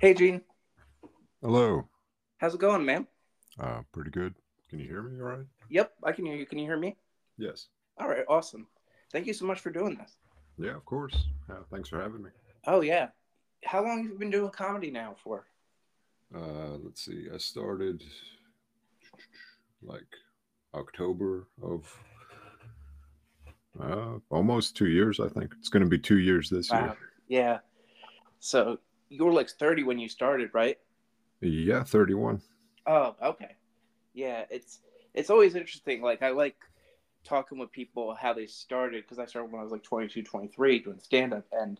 Hey, Gene. Hello. How's it going, man? Uh, pretty good. Can you hear me all right? Yep, I can hear you. Can you hear me? Yes. All right, awesome. Thank you so much for doing this. Yeah, of course. Uh, thanks for having me. Oh, yeah. How long have you been doing comedy now for? Uh, let's see. I started like October of uh, almost two years, I think. It's going to be two years this Wow. Yeah. So you were like 30 when you started, right? Yeah, 31. Oh, okay. Yeah, it's it's always interesting. Like I like talking with people how they started because I started when I was like 22, 23 doing stand up and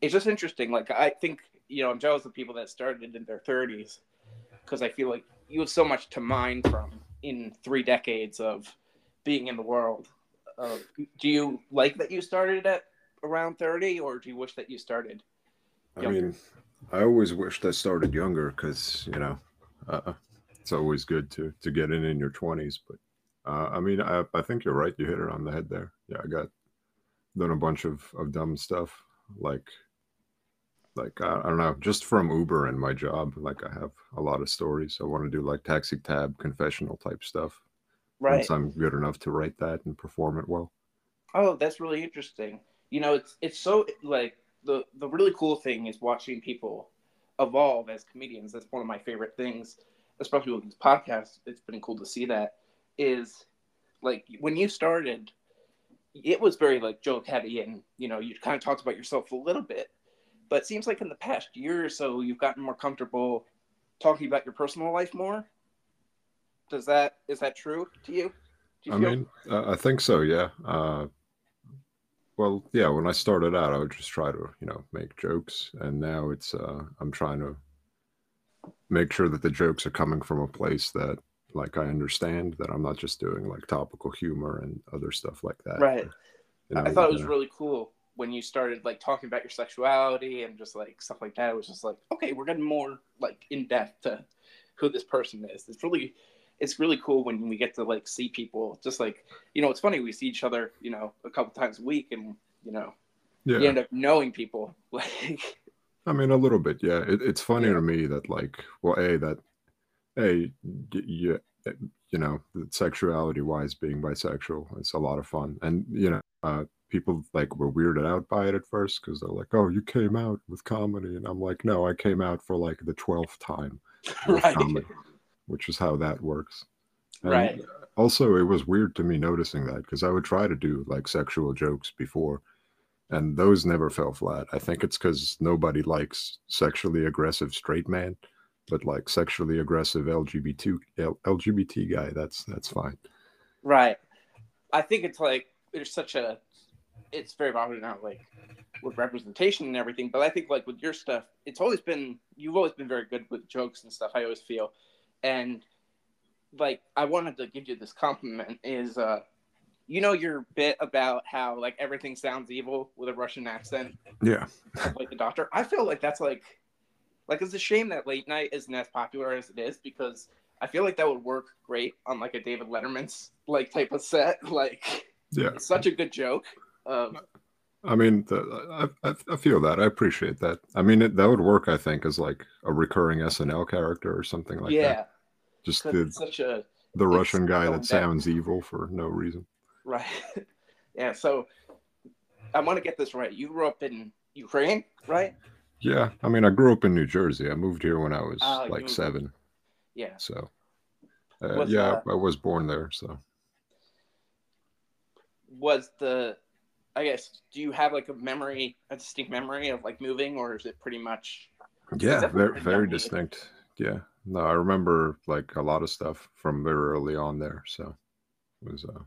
it's just interesting. Like I think, you know, I'm jealous of people that started in their 30s because I feel like you have so much to mine from in 3 decades of being in the world. Uh, do you like that you started at around 30 or do you wish that you started I Younger. mean, I always wished I started younger because, you know, uh, it's always good to, to get in in your 20s. But uh, I mean, I, I think you're right. You hit it on the head there. Yeah, I got done a bunch of, of dumb stuff like like I, I don't know just from uber and my job like i have a lot of stories i want to do like taxi tab confessional type stuff right once i'm good enough to write that and perform it well Oh, that's really interesting. You know, it's it's so like the the really cool thing is watching people evolve as comedians. That's one of my favorite things, especially with this podcast. It's been cool to see that. Is like when you started, it was very like joke heavy, and you know you kind of talked about yourself a little bit. But it seems like in the past year or so, you've gotten more comfortable talking about your personal life more. Does that is that true to you? Do you i feel- mean uh, i think so yeah uh well yeah when i started out i would just try to you know make jokes and now it's uh i'm trying to make sure that the jokes are coming from a place that like i understand that i'm not just doing like topical humor and other stuff like that right. You know, I thought it was uh, really cool when you started like talking about your sexuality and just like stuff like that. It was just like, okay, we're getting more like in depth to who this person is. It's really, it's really cool when we get to like see people. Just like you know, it's funny we see each other, you know, a couple times a week, and you know, yeah you end up knowing people. Like, I mean, a little bit, yeah. It, it's funny Yeah. to me that, like, well, a that, a, you, you know, sexuality wise, being bisexual is a lot of fun, and you know, uh, people like were weirded out by it at first because they're like, "Oh, you came out with comedy," and I'm like, "No, I came out for like the twelfth time right, comedy, which is how that works." And right, also it was weird to me noticing that because i would try to do like sexual jokes before and those never fell flat i think it's because nobody likes sexually aggressive straight man but like sexually aggressive lgbt lgbt guy that's that's fine right. I think it's like there's such a, it's very popular now, like with representation and everything. But I think like with your stuff, it's always been you've always been very good with jokes and stuff. I always feel, and like I wanted to give you this compliment is uh, you know your bit about how like everything sounds evil with a Russian accent, yeah. Like the doctor. I feel like that's like, like it's a shame that late night isn't as popular as it is because I feel like that would work great on like a David Letterman's like type of set. Like yeah. it's such a good joke. Um, i mean the, I, I, I feel that. I appreciate that. I mean it, that would work i think as like a recurring snl character or something like yeah, that just 'cause the, such a the russian guy that down. sounds evil for no reason right. yeah, so I want to get this right. You grew up in Ukraine, right? Yeah, I mean, I grew up in New Jersey. I moved here when I was you like seven. Yeah. So, uh, Was, yeah, uh, I was born there. So, Was the I guess do you have like a memory, a distinct memory of like moving, or is it pretty much yeah, very, very distinct. Yeah, no, I remember like a lot of stuff from very early on there. So, it was uh,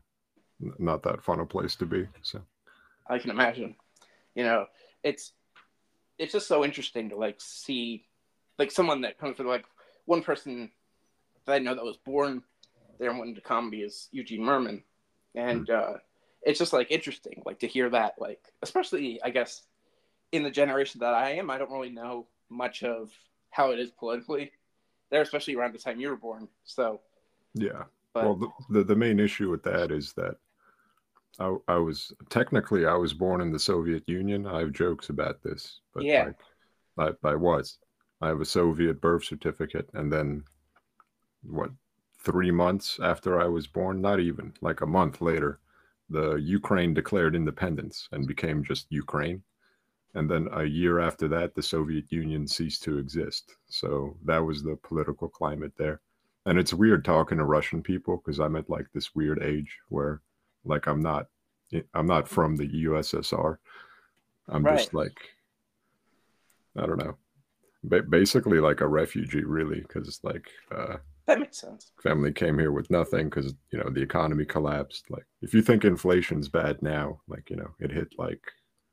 not that fun a place to be. So, I can imagine. You know, it's it's just so interesting to like see like someone that comes from like one person that I know that was born there and went into comedy is Eugene Mirman. And uh it's just like interesting, like to hear that, like especially I guess in the generation that I am, I don't really know much of how it is politically there, especially around the time you were born. So yeah. but well, the, the the main issue with that is that I I was technically I was born in the Soviet Union. I have jokes about this, but Yeah. like I, I was. I have a Soviet birth certificate, and then what? Three months after I was born, not even like a month later, the Ukraine declared independence and became just Ukraine. And then a year after that, the Soviet Union ceased to exist. So that was the political climate there. And it's weird talking to Russian people because I'm at like this weird age where, like, I'm not, I'm not from the USSR. I'm Right. just like, I don't know, ba- basically like a refugee, really, because like uh, That makes sense. family came here with nothing because you know the economy collapsed. Like, if you think inflation's bad now, like you know, it hit like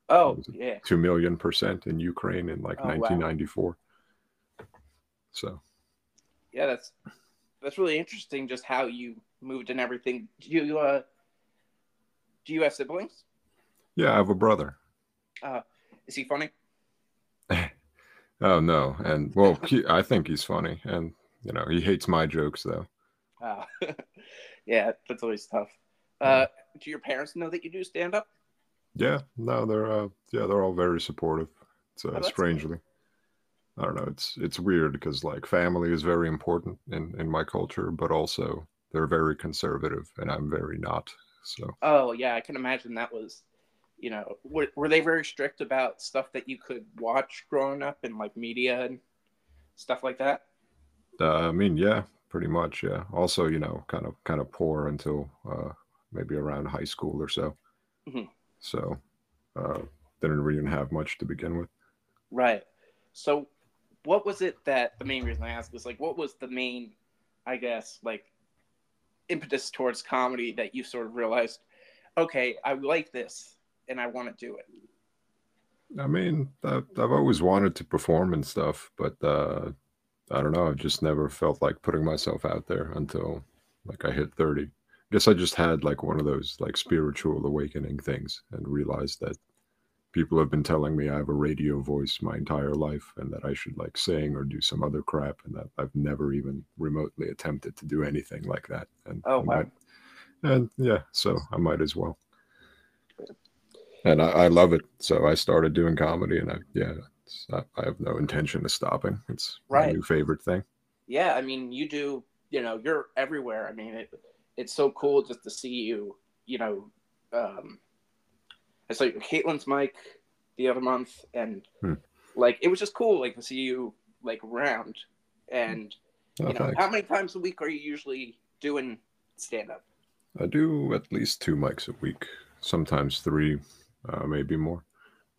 Oh yeah, two million percent in Ukraine in like Oh, wow. 1994. So yeah. That's that's really interesting. Just how you moved and everything. Do you uh, do you have siblings? yeah, I have a brother. Uh Is he funny? Oh no, and well, he, I think he's funny, and you know he hates my jokes though. Uh, yeah, that's always tough. Uh, do your parents know that you do stand up? Yeah, no, they're uh, yeah, they're all very supportive. It's uh, Oh, strangely, I don't know. It's it's weird because like family is very important in in my culture, but also they're very conservative, and I'm very not. So Oh yeah, I can imagine that was, you know, were, were they very strict about stuff that you could watch growing up and like media and stuff like that? uh, I mean, yeah, pretty much, yeah. Also, you know, kind of kind of poor until uh, maybe around high school or so. Mhm. So uh, didn't really have much to begin with. Right. So, what was it that the main reason I asked was like, what was the main, I guess, like impetus towards comedy that you sort of realized, okay, I like this and I want to do it. I mean, I've, I've always wanted to perform and stuff, but uh, I don't know. I just never felt like putting myself out there until like I hit 30. Guess I just had like one of those like spiritual awakening things and realized that people have been telling me I have a radio voice my entire life and that I should like sing or do some other crap and that I've never even remotely attempted to do anything like that. And Oh, wow. might- and yeah, so I might as well. And I, I love it. So I started doing comedy and I, yeah, it's, I, I have no intention of stopping. It's my new favorite thing. Yeah, I mean, you do, you know, you're everywhere. I mean, it, it's so cool just to see you, you know. Um, I saw you Caitlin's mic the other month, and Hmm. like it was just cool, like to see you like around. And Oh, you know, thanks. how many times a week are you usually doing stand up? I do at least two mics a week, sometimes three, uh, maybe more.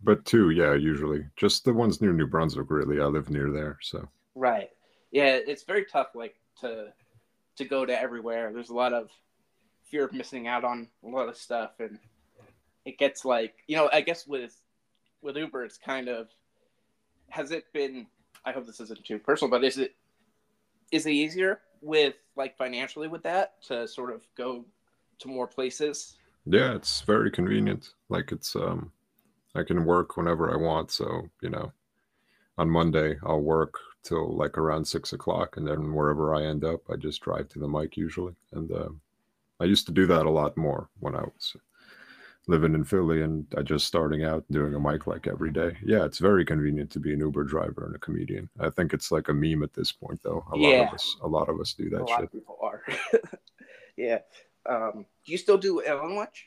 But two, yeah, usually. Just the ones near New Brunswick, really. I live near there. So, Right. Yeah, it's very tough, like to to go to everywhere. There's a lot of fear of missing out on a lot of stuff, and it gets like you know. I guess with with Uber, it's kind of has it been? I hope this isn't too personal, but is it is it easier with like financially with that to sort of go to more places? yeah, it's very convenient. Like, it's, um, I can work whenever I want. So, you know, on Monday, I'll work till like around six o'clock. And then wherever I end up, I just drive to the mic usually. And uh, I used to do that a lot more when I was living in Philly and I just starting out doing a mic like every day. Yeah, it's very convenient to be an Uber driver and a comedian. I think it's like a meme at this point, though. A lot Yeah. of us, a lot of us do that. a that lot shit. of people are. yeah. Um, do you still do Ellen Watch?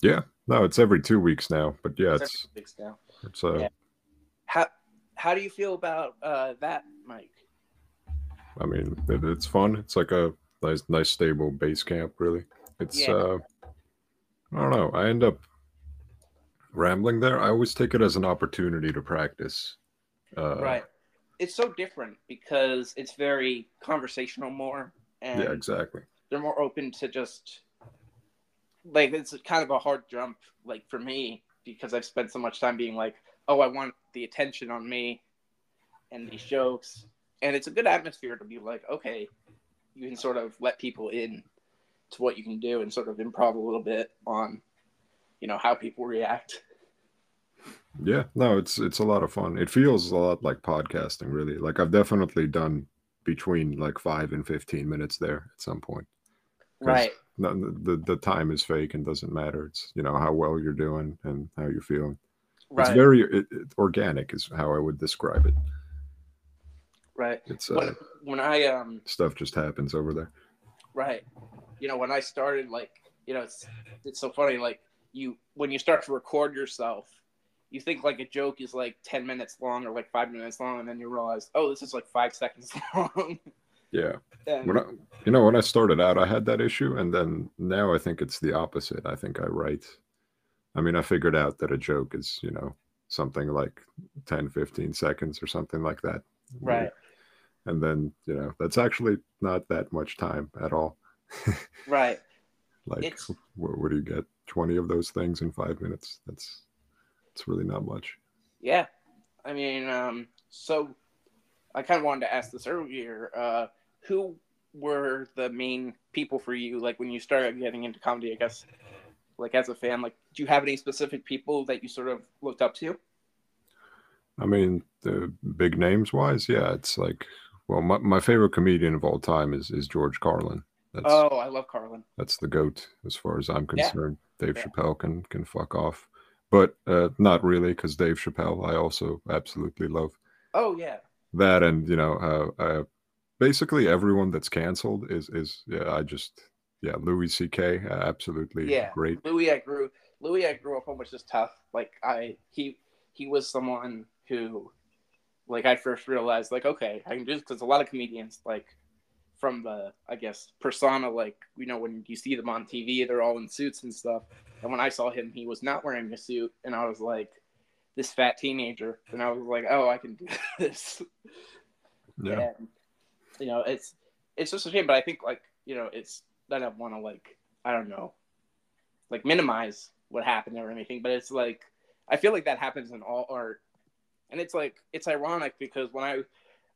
Yeah. No, it's every two weeks now, but yeah, It's it's every weeks now. it's uh, Yeah. How do you feel about uh, that, Mike? I mean, it, it's fun. It's like a nice, nice, stable base camp. Really, it's. Yeah. uh I don't know. I end up rambling there. I always take it as an opportunity to practice. Uh, right. It's so different because it's very conversational more, and Yeah, exactly. they're more open to just like it's kind of a hard jump, like for me because I've spent so much time being like, oh, I want the attention on me and these jokes, and it's a good atmosphere to be like, okay, you can sort of let people in to what you can do and sort of improv a little bit on, you know, how people react. Yeah, no, it's it's a lot of fun. It feels a lot like podcasting, really. Like I've definitely done between like five and fifteen minutes there at some point. Right. No, the the time is fake and doesn't matter. It's you know how well you're doing and how you're feeling. It's very it, it, organic, is how I would describe it. Right. It's uh, When, when I um stuff just happens over there. right, you know, when I started, like, you know, it's it's so funny. Like you when you start to record yourself, you think like a joke is like ten minutes long or like five minutes long, and then you realize, oh, this is like five seconds long. Yeah. and, When I, you know, when I started out, I had that issue, and then now I think it's the opposite. I think I write. I mean, I figured out that a joke is, you know, something like 10, 15 seconds or something like that. right, And then, you know, that's actually not that much time at all. right. Like, It's- what, what do you get? 20 of those things in five minutes? That's, it's really not much. Yeah, I mean, um, so I kind of wanted to ask this earlier. Uh, who were the main people for you, like when you started getting into comedy? I guess, like as a fan, like, do you have any specific people that you sort of looked up to? I mean, the big names wise, yeah, it's like, well, my, my favorite comedian of all time is, is George Carlin. That's, Oh, I love Carlin. that's the goat as far as I'm concerned Yeah. Dave Yeah. Chappelle can can fuck off, but uh, not really because Dave Chappelle I also absolutely love Oh yeah, that, and you know, uh, uh, basically everyone that's canceled is is yeah, I just yeah, Louis C.K. Uh, absolutely Yeah. great. Louis. I grew Louis. I grew up on was just tough. Like I he he was someone who, like, I first realized like, okay, I can do this because a lot of comedians like from the I guess persona like you know when you see them on TV they're all in suits and stuff and when I saw him he was not wearing a suit and I was like this fat teenager and I was like oh I can do this Yeah, and you know it's it's just a shame but I think like you know it's I don't want to like I don't know like minimize what happened or anything but it's like I feel like that happens in all art. And it's like it's ironic because when I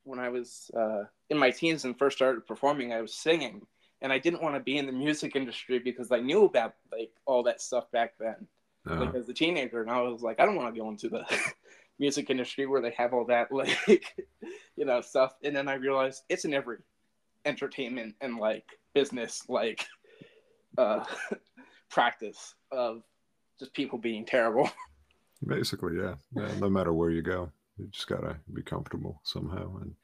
when I was uh, in my teens and first started performing I was singing and I didn't want to be in the music industry because I knew about like all that stuff back then. Uh, like as a teenager and I was like I don't want to go into the music industry where they have all that like you know stuff. And then I realized it's in every entertainment and like business like uh practice of just people being terrible basically yeah. yeah. No matter where you go, you just gotta be comfortable somehow and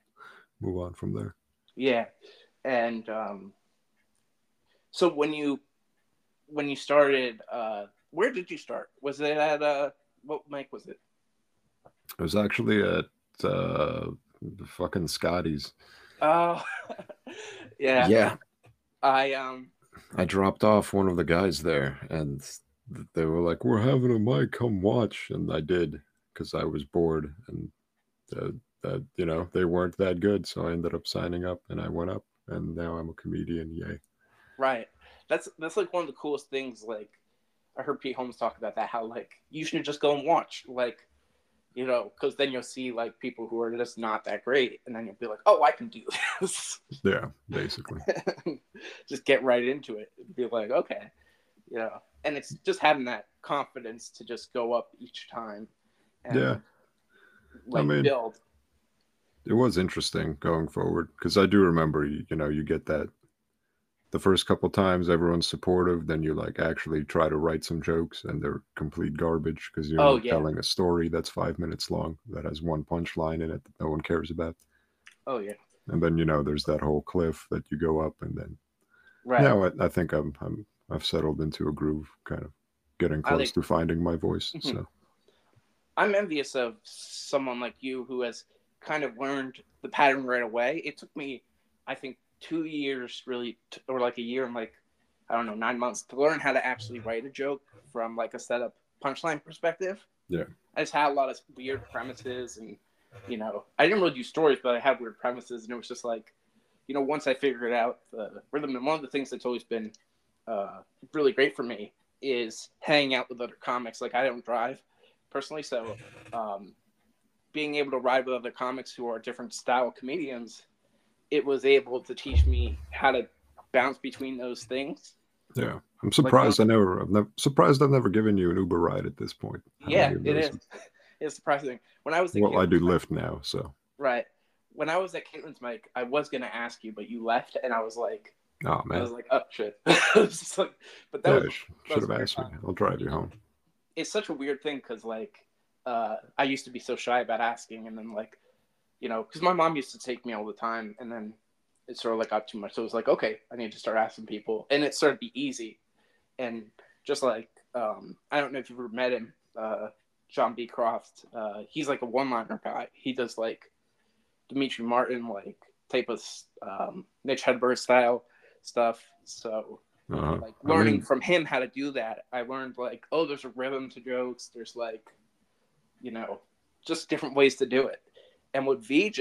move on from there. yeah and um so when you when you started uh where did you start was it at uh what mic was it It was actually at uh, the fucking Scotty's. Oh yeah yeah, I um I dropped off one of the guys there, and they were like, "We're having a mic, come watch," and I did because I was bored, and uh, that you know they weren't that good, so I ended up signing up, and I went up, and now I'm a comedian. Yay! Right. That's that's like one of the coolest things. Like I heard Pete Holmes talk about that. How like you should just go and watch. Like you know, because then you'll see like people who are just not that great, and then you'll be like, oh, I can do this. Yeah, basically. just get right into it. And be like, okay, you know. And it's just having that confidence to just go up each time. And, Yeah. Like mean- build. it was interesting going forward because I do remember you know you get that the first couple times everyone's supportive then you like actually try to write some jokes and they're complete garbage because you're Oh, yeah. telling a story that's five minutes long that has one punchline in it that no one cares about Oh yeah. and then you know there's that whole cliff that you go up and then Right. now I, I think I'm, I'm I've settled into a groove kind of getting close think- to finding my voice Mhm. so I'm envious of someone like you who has kind of learned the pattern right away. It took me, I think, two years really, t- or like a year and like, I don't know, nine months to learn how to actually write a joke from like a setup punchline perspective. Yeah. I just had a lot of weird premises and, you know, I didn't really do stories, but I had weird premises and it was just like, you know, once I figured out the rhythm, and one of the things that's always been uh, really great for me is hanging out with other comics. Like I don't drive personally, so um, being able to ride with other comics who are different style comedians, it was able to teach me how to bounce between those things. yeah I'm surprised I never I'm never, surprised I've never given you an Uber ride at this point I Yeah, it is. It's surprising. When I was at well I do Lyft now so right. When I was at Caitlin's mic, I was gonna ask you, but you left, and I was like, oh man, I was like, oh shit. I was just like, but that yeah, was sh- should have asked me. I'll drive you home. it's such a weird thing because like uh, I used to be so shy about asking, and then like you know, because my mom used to take me all the time, and then it sort of like got too much. So it was like, okay, I need to start asking people, and it started to be easy, and just like um, I don't know if you've ever met him, uh, John B. Croft. Uh, he's like a one-liner guy. He does like Demetri Martin, like type of um, Mitch Hedberg style stuff. So Uh, like I learning mean- from him how to do that, I learned like, oh, there's a rhythm to jokes. There's like, you know, just different ways to do it. And with VJ,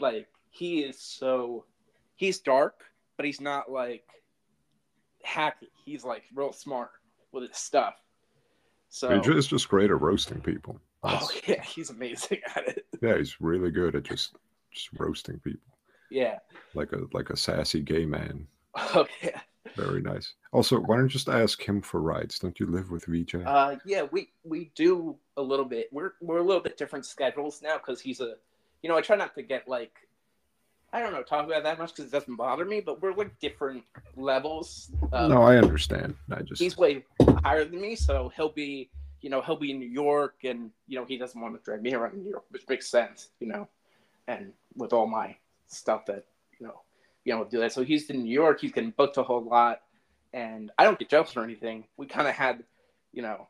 like he is so he's dark, but he's not like hacky. He's like real smart with his stuff. So VJ is just great at roasting people. oh yeah, he's amazing at it. yeah, he's really good at just just roasting people Yeah. like a like a sassy gay man. Oh yeah. Very nice. Also, why don't you just ask him for rides? Don't you live with VJ? Uh, yeah, we we do a little bit. We're we're a little bit different schedules now because he's a, you know, I try not to get like, I don't know, talk about that much because it doesn't bother me. But we're like different levels. Uh, no, I understand. I just he's way higher than me, so he'll be, you know, he'll be in New York, and you know, he doesn't want to drag me around New York, which makes sense, you know, and with all my stuff that you know, you do that. So he's in New York. He's getting booked a whole lot, and I don't get jokes or anything. We kind of had, you know,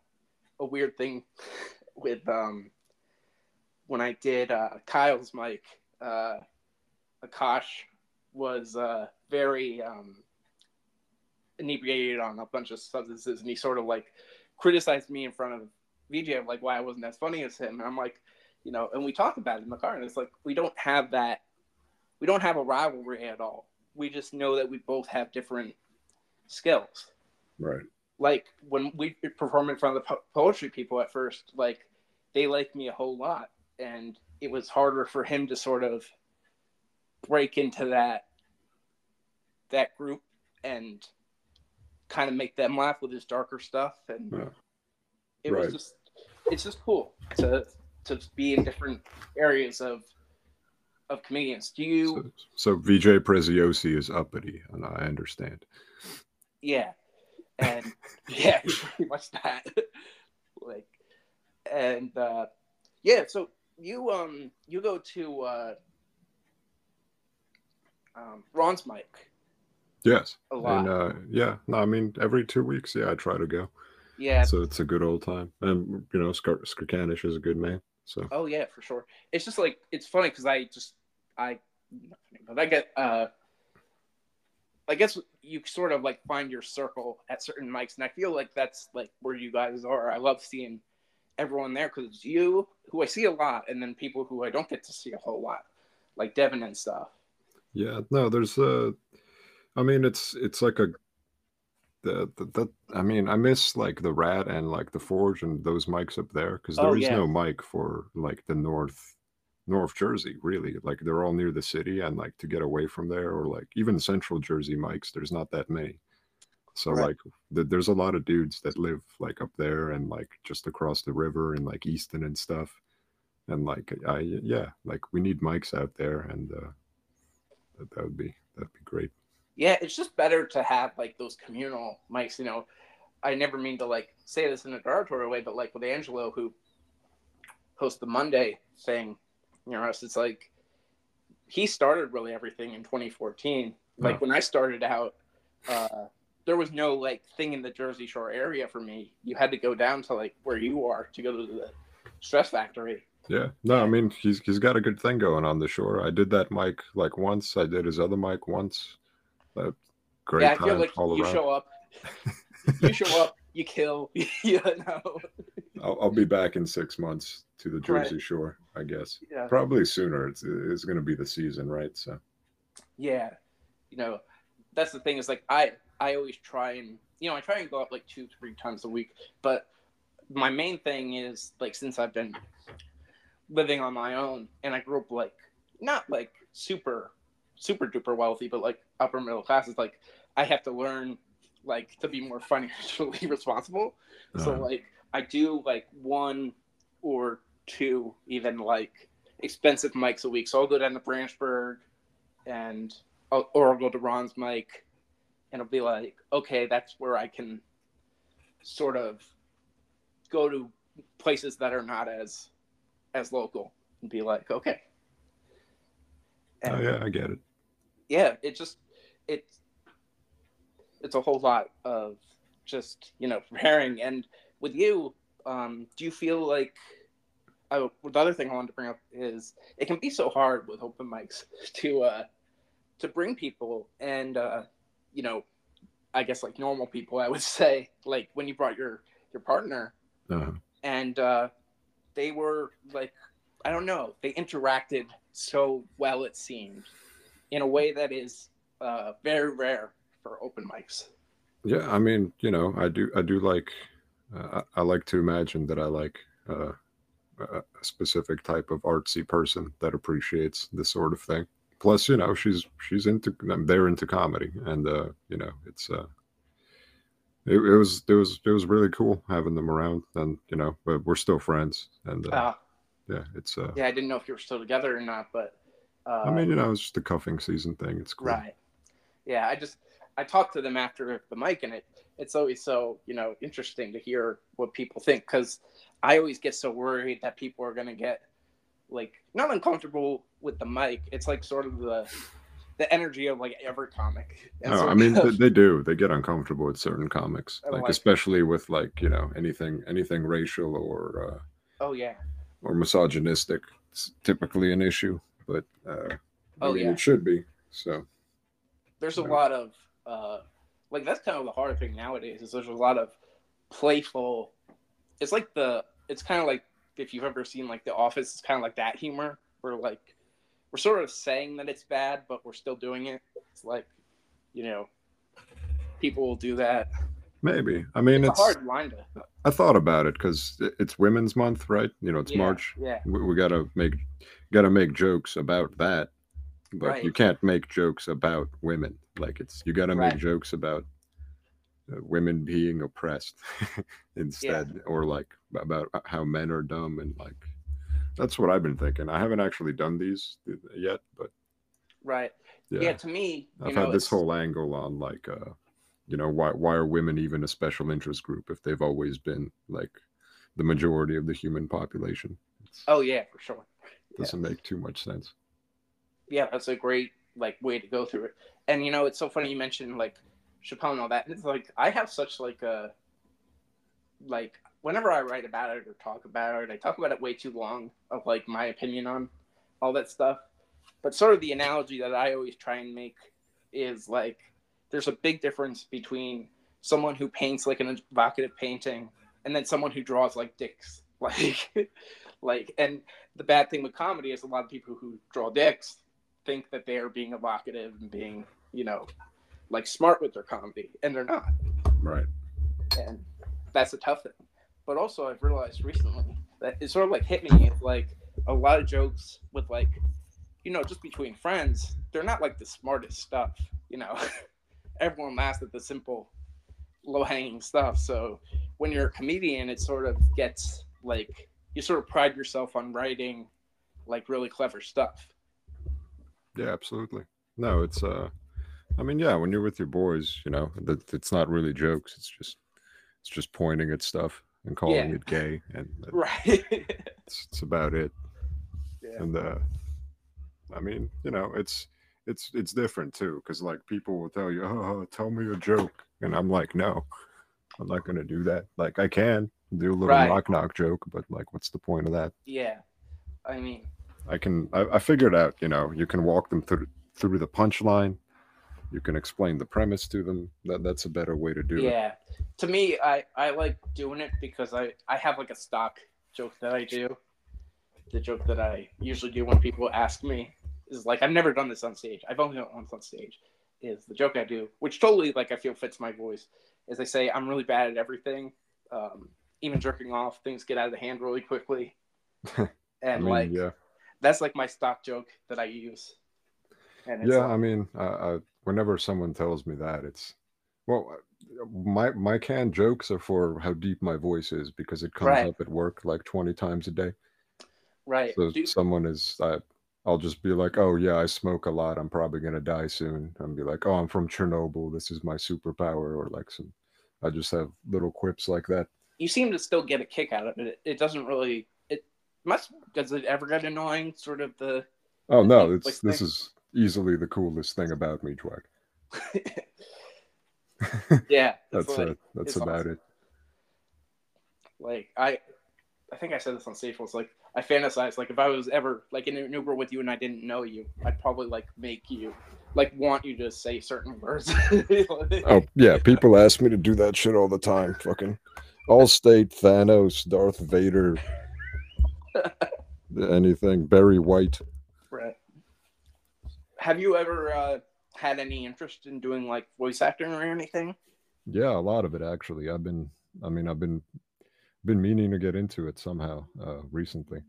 a weird thing with um when I did uh, Kyle's mic. Uh, Akash was uh, very um, inebriated on a bunch of substances, and he sort of like criticized me in front of VJ of like why I wasn't as funny as him. And I'm like, you know, and we talked about it in the car, and it's like we don't have that, we don't have a rivalry at all. We just know that we both have different skills. right. Like when we perform in front of the po- poetry people at first, like they liked me a whole lot, and it was harder for him to sort of break into that that group and kind of make them laugh with his darker stuff and Yeah. it Right. was just it's just cool to to be in different areas of of comedians do you So, so VJ Preziosi is uppity, and I understand. yeah and yeah pretty much that like and uh yeah so you um you go to uh um ron's mic Yes. a lot And uh, yeah, no, I mean every two weeks, yeah, I try to go. yeah So it's a good old time, and you know, Skarkanish is a good man. So Oh yeah, for sure. It's just like it's funny because I just I, but I get uh, I guess you sort of like find your circle at certain mics, and I feel like that's like where you guys are. I love seeing everyone there because it's you who I see a lot, and then people who I don't get to see a whole lot, like Devin and stuff. yeah, no, there's uh, I mean, it's it's like a the, the that I mean, I miss like the Rat and like the Forge and those mics up there because Oh, there is yeah. no mic for like the North North Jersey really. Like they're all near the city, and like to get away from there or like even Central Jersey mics, there's not that many. So Right. like th- there's a lot of dudes that live like up there and like just across the river and like Easton and stuff. And like I yeah, like we need mics out there and uh that, that would be that'd be great. Yeah, it's just better to have like those communal mics. You know, I never mean to like say this in a derogatory way, but like with Angelo who hosts the Monday thing, you know, it's like he started really everything in 2014. Like when I started out, uh, there was no like thing in the Jersey Shore area for me. You had to go down to like where you are to go to the Stress Factory. Yeah. No, I mean he's he's got a good thing going on the shore. I did that mic like once. I did his other mic once. Great yeah, I feel like you around. show up, you show up, you kill. you know. I'll, I'll be back in six months to the Right. Jersey Shore, I guess. Yeah. Probably sooner. It's it's going to be the season, right? So yeah you know that's the thing is like i i always try and you know i try and go up like two three times a week but my main thing is like since i've been living on my own and i grew up like not like super super duper wealthy but like upper middle class is like i have to learn like to be more financially responsible so uh, like I do like one or two even like expensive mics a week. So I'll go down to Branchburg and I'll, or I'll go to Ron's mic and it'll be like, okay, that's where I can sort of go to places that are not as as local and be like, okay, And oh yeah, I get it. Yeah, it just it's it's a whole lot of just you know preparing. And with you, um, do you feel like? Oh, the other thing I wanted to bring up is it can be so hard with open mics to uh, to bring people and uh, you know, I guess like normal people, I would say, like when you brought your your partner, uh-huh. and uh, they were like, I don't know, they interacted so well. It seemed in a way that is uh, very rare for open mics. Yeah, I mean, you know, I do, I do like, uh, I like to imagine that I like uh, a specific type of artsy person that appreciates this sort of thing. Plus, you know, she's she's into they're into comedy, and uh, you know, it's uh, it, it was it was it was really cool having them around, and you know, but we're still friends, and uh, uh, yeah, it's uh, yeah, I didn't know if you were still together or not, but I mean, you know, it's just the cuffing season thing. It's cool. Right. Yeah, I just I talked to them after the mic, and it it's always so you know interesting to hear what people think because I always get so worried that people are gonna get like not uncomfortable with the mic. It's like sort of the the energy of like every comic. No, I mean they, they, do. They get uncomfortable with certain comics, like, like, especially with like you know anything anything racial or uh, oh yeah or misogynistic. It's typically an issue, but uh, oh I mean, yeah, it should be. So there's a lot of uh, like that's kind of the hard thing nowadays is there's a lot of playful. It's like the it's kind of like if you've ever seen like The Office, it's kind of like that humor where like we're sort of saying that it's bad, but we're still doing it. It's like, you know, people will do that. Maybe. I mean, it's, it's a hard line to. I thought about it because it's Women's Month, right? You know, it's yeah, March. Yeah. We, we, gotta make gotta make jokes about that, but right. you can't make jokes about women. Like it's you gotta right. make jokes about uh, women being oppressed instead, yeah. or like about how men are dumb and like that's what I've been thinking. I haven't actually done these yet, but right. Yeah, yeah to me, I've know, had this whole angle on like, uh, you know, why why are women even a special interest group if they've always been like the majority of the human population? It's, oh yeah, for sure. Doesn't yeah. make too much sense. Yeah, that's a great like way to go through it. And you know, it's so funny you mentioned like Chappelle and all that. And it's like I have such like a like whenever I write about it or talk about it, I talk about it way too long of like my opinion on all that stuff. But sort of the analogy that I always try and make is like there's a big difference between someone who paints like an evocative painting and then someone who draws like dicks. Like like and the bad thing with comedy is a lot of people who draw dicks think that they are being evocative and being, you know, like smart with their comedy and they're not. Right. And that's a tough thing. But also, I've realized recently that it sort of like hit me like a lot of jokes with like, you know, just between friends, they're not like the smartest stuff. You know, everyone laughs at the simple, low hanging stuff. So when you're a comedian, it sort of gets like you sort of pride yourself on writing like really clever stuff. Yeah, absolutely. No, it's uh I mean, yeah, when you're with your boys, you know, that it's not really jokes. It's just it's just pointing at stuff and calling yeah. it gay, and right. it's, it's about it. Yeah. And uh, I mean, you know, it's it's it's different too, because like people will tell you, "Oh, tell me a joke," and I'm like, "No, I'm not gonna do that. Like, I can do a little right. knock knock joke, but like, what's the point of that?" Yeah, I mean, I can. I, I figured out. You know, you can walk them through through the punchline you can explain the premise to them that that's a better way to do yeah. it yeah to me i i like doing it because i i have like a stock joke that i do the joke that i usually do when people ask me is like i've never done this on stage i've only done it once on stage is the joke i do which totally like i feel fits my voice is i say i'm really bad at everything um, even jerking off things get out of the hand really quickly and I mean, like yeah that's like my stock joke that i use yeah, like, I mean, uh, whenever someone tells me that, it's well, my my canned jokes are for how deep my voice is because it comes right. up at work like twenty times a day. Right. So someone is, I'll just be like, oh yeah, I smoke a lot. I'm probably gonna die soon. And be like, oh, I'm from Chernobyl. This is my superpower, or like some. I just have little quips like that. You seem to still get a kick out of it. It doesn't really. It must. Does it ever get annoying? Sort of the Oh no, Like, it's like this is easily the coolest thing about me, Dweck. yeah, That's uh, like, that's about awesome. it. like I, I think I said this on once. Like I fantasize like if I was ever like in an Uber with you and I didn't know you, I'd probably like make you like want you to say certain words. Oh yeah, people ask me to do that shit all the time. Fucking Allstate, Thanos, Darth Vader, anything. Barry White. Right. Have you ever uh, had any interest in doing like voice acting or anything? Yeah, a lot of it actually. I've been, I mean, I've been, been meaning to get into it somehow uh, recently.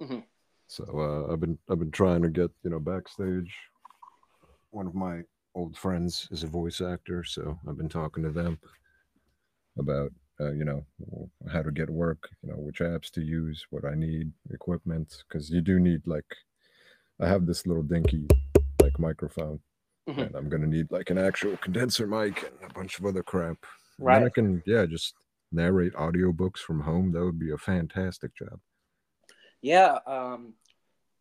Mhm. So uh, I've been, I've been trying to get, you know, backstage. One of my old friends is a voice actor, so I've been talking to them about, uh, you know, how to get work, you know, which apps to use, what I need, equipment, because you do need like, I have this little dinky like microphone Mhm. and I'm gonna need like an actual condenser mic and a bunch of other crap. Right. Then I can yeah just narrate audiobooks from home. That would be a fantastic job. Yeah. Um,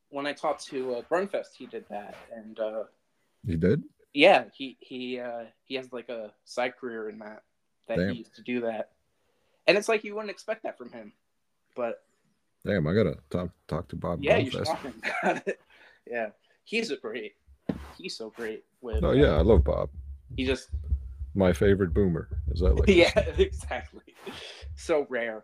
when I talked to uh, Brunfest, he did that, and uh, You did? yeah, he he uh, he has like a side career in that that Damn. he used to do that, and it's like you wouldn't expect that from him, but Damn, I gotta talk talk to Bob. yeah, you should Brumfest. talk about it. Yeah, he's a great. He's so great with. Oh yeah, I love Bob. He just My favorite boomer. Is that like yeah, exactly. So rare.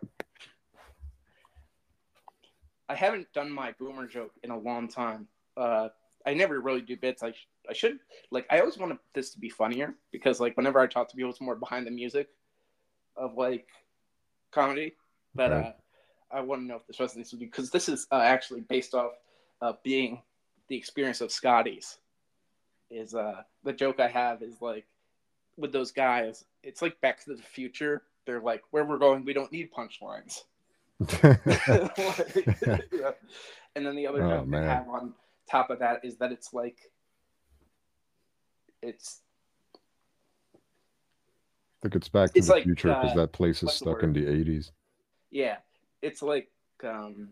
I haven't done my boomer joke in a long time. Uh, I never really do bits. I sh- I should like. I always wanted this to be funnier because like whenever I talk to people, it's more behind the music of like comedy. But Right. uh, I want to know if this resonates with you because this is uh, actually based off uh, being the experience of Scotty's. Is uh the joke I have is like with those guys, it's like Back to the Future. They're like, where we're going, we don't need punchlines. Yeah. And then the other Oh, joke man. I have on top of that is that it's like, it's think it's Back to It's the like, Future because uh, that place is stuck in the eighties. yeah, it's like um,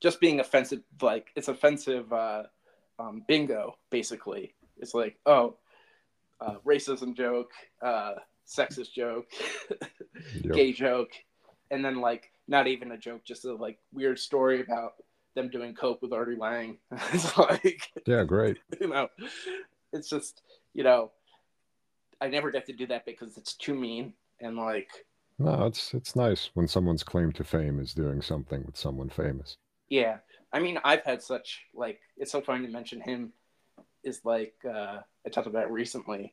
just being offensive. Like it's offensive uh, um, bingo. Basically, it's like oh, uh, racism joke, uh, sexist joke, Yep. gay joke, and then like not even a joke, just a like weird story about them doing coke with Artie Lange. it's like Yeah, great. you know, it's just you know, I never get to do that because it's too mean and like No, it's it's nice when someone's claim to fame is doing something with someone famous. yeah. I mean, I've had such like it's so funny to mention him. Is like uh, I talked about recently.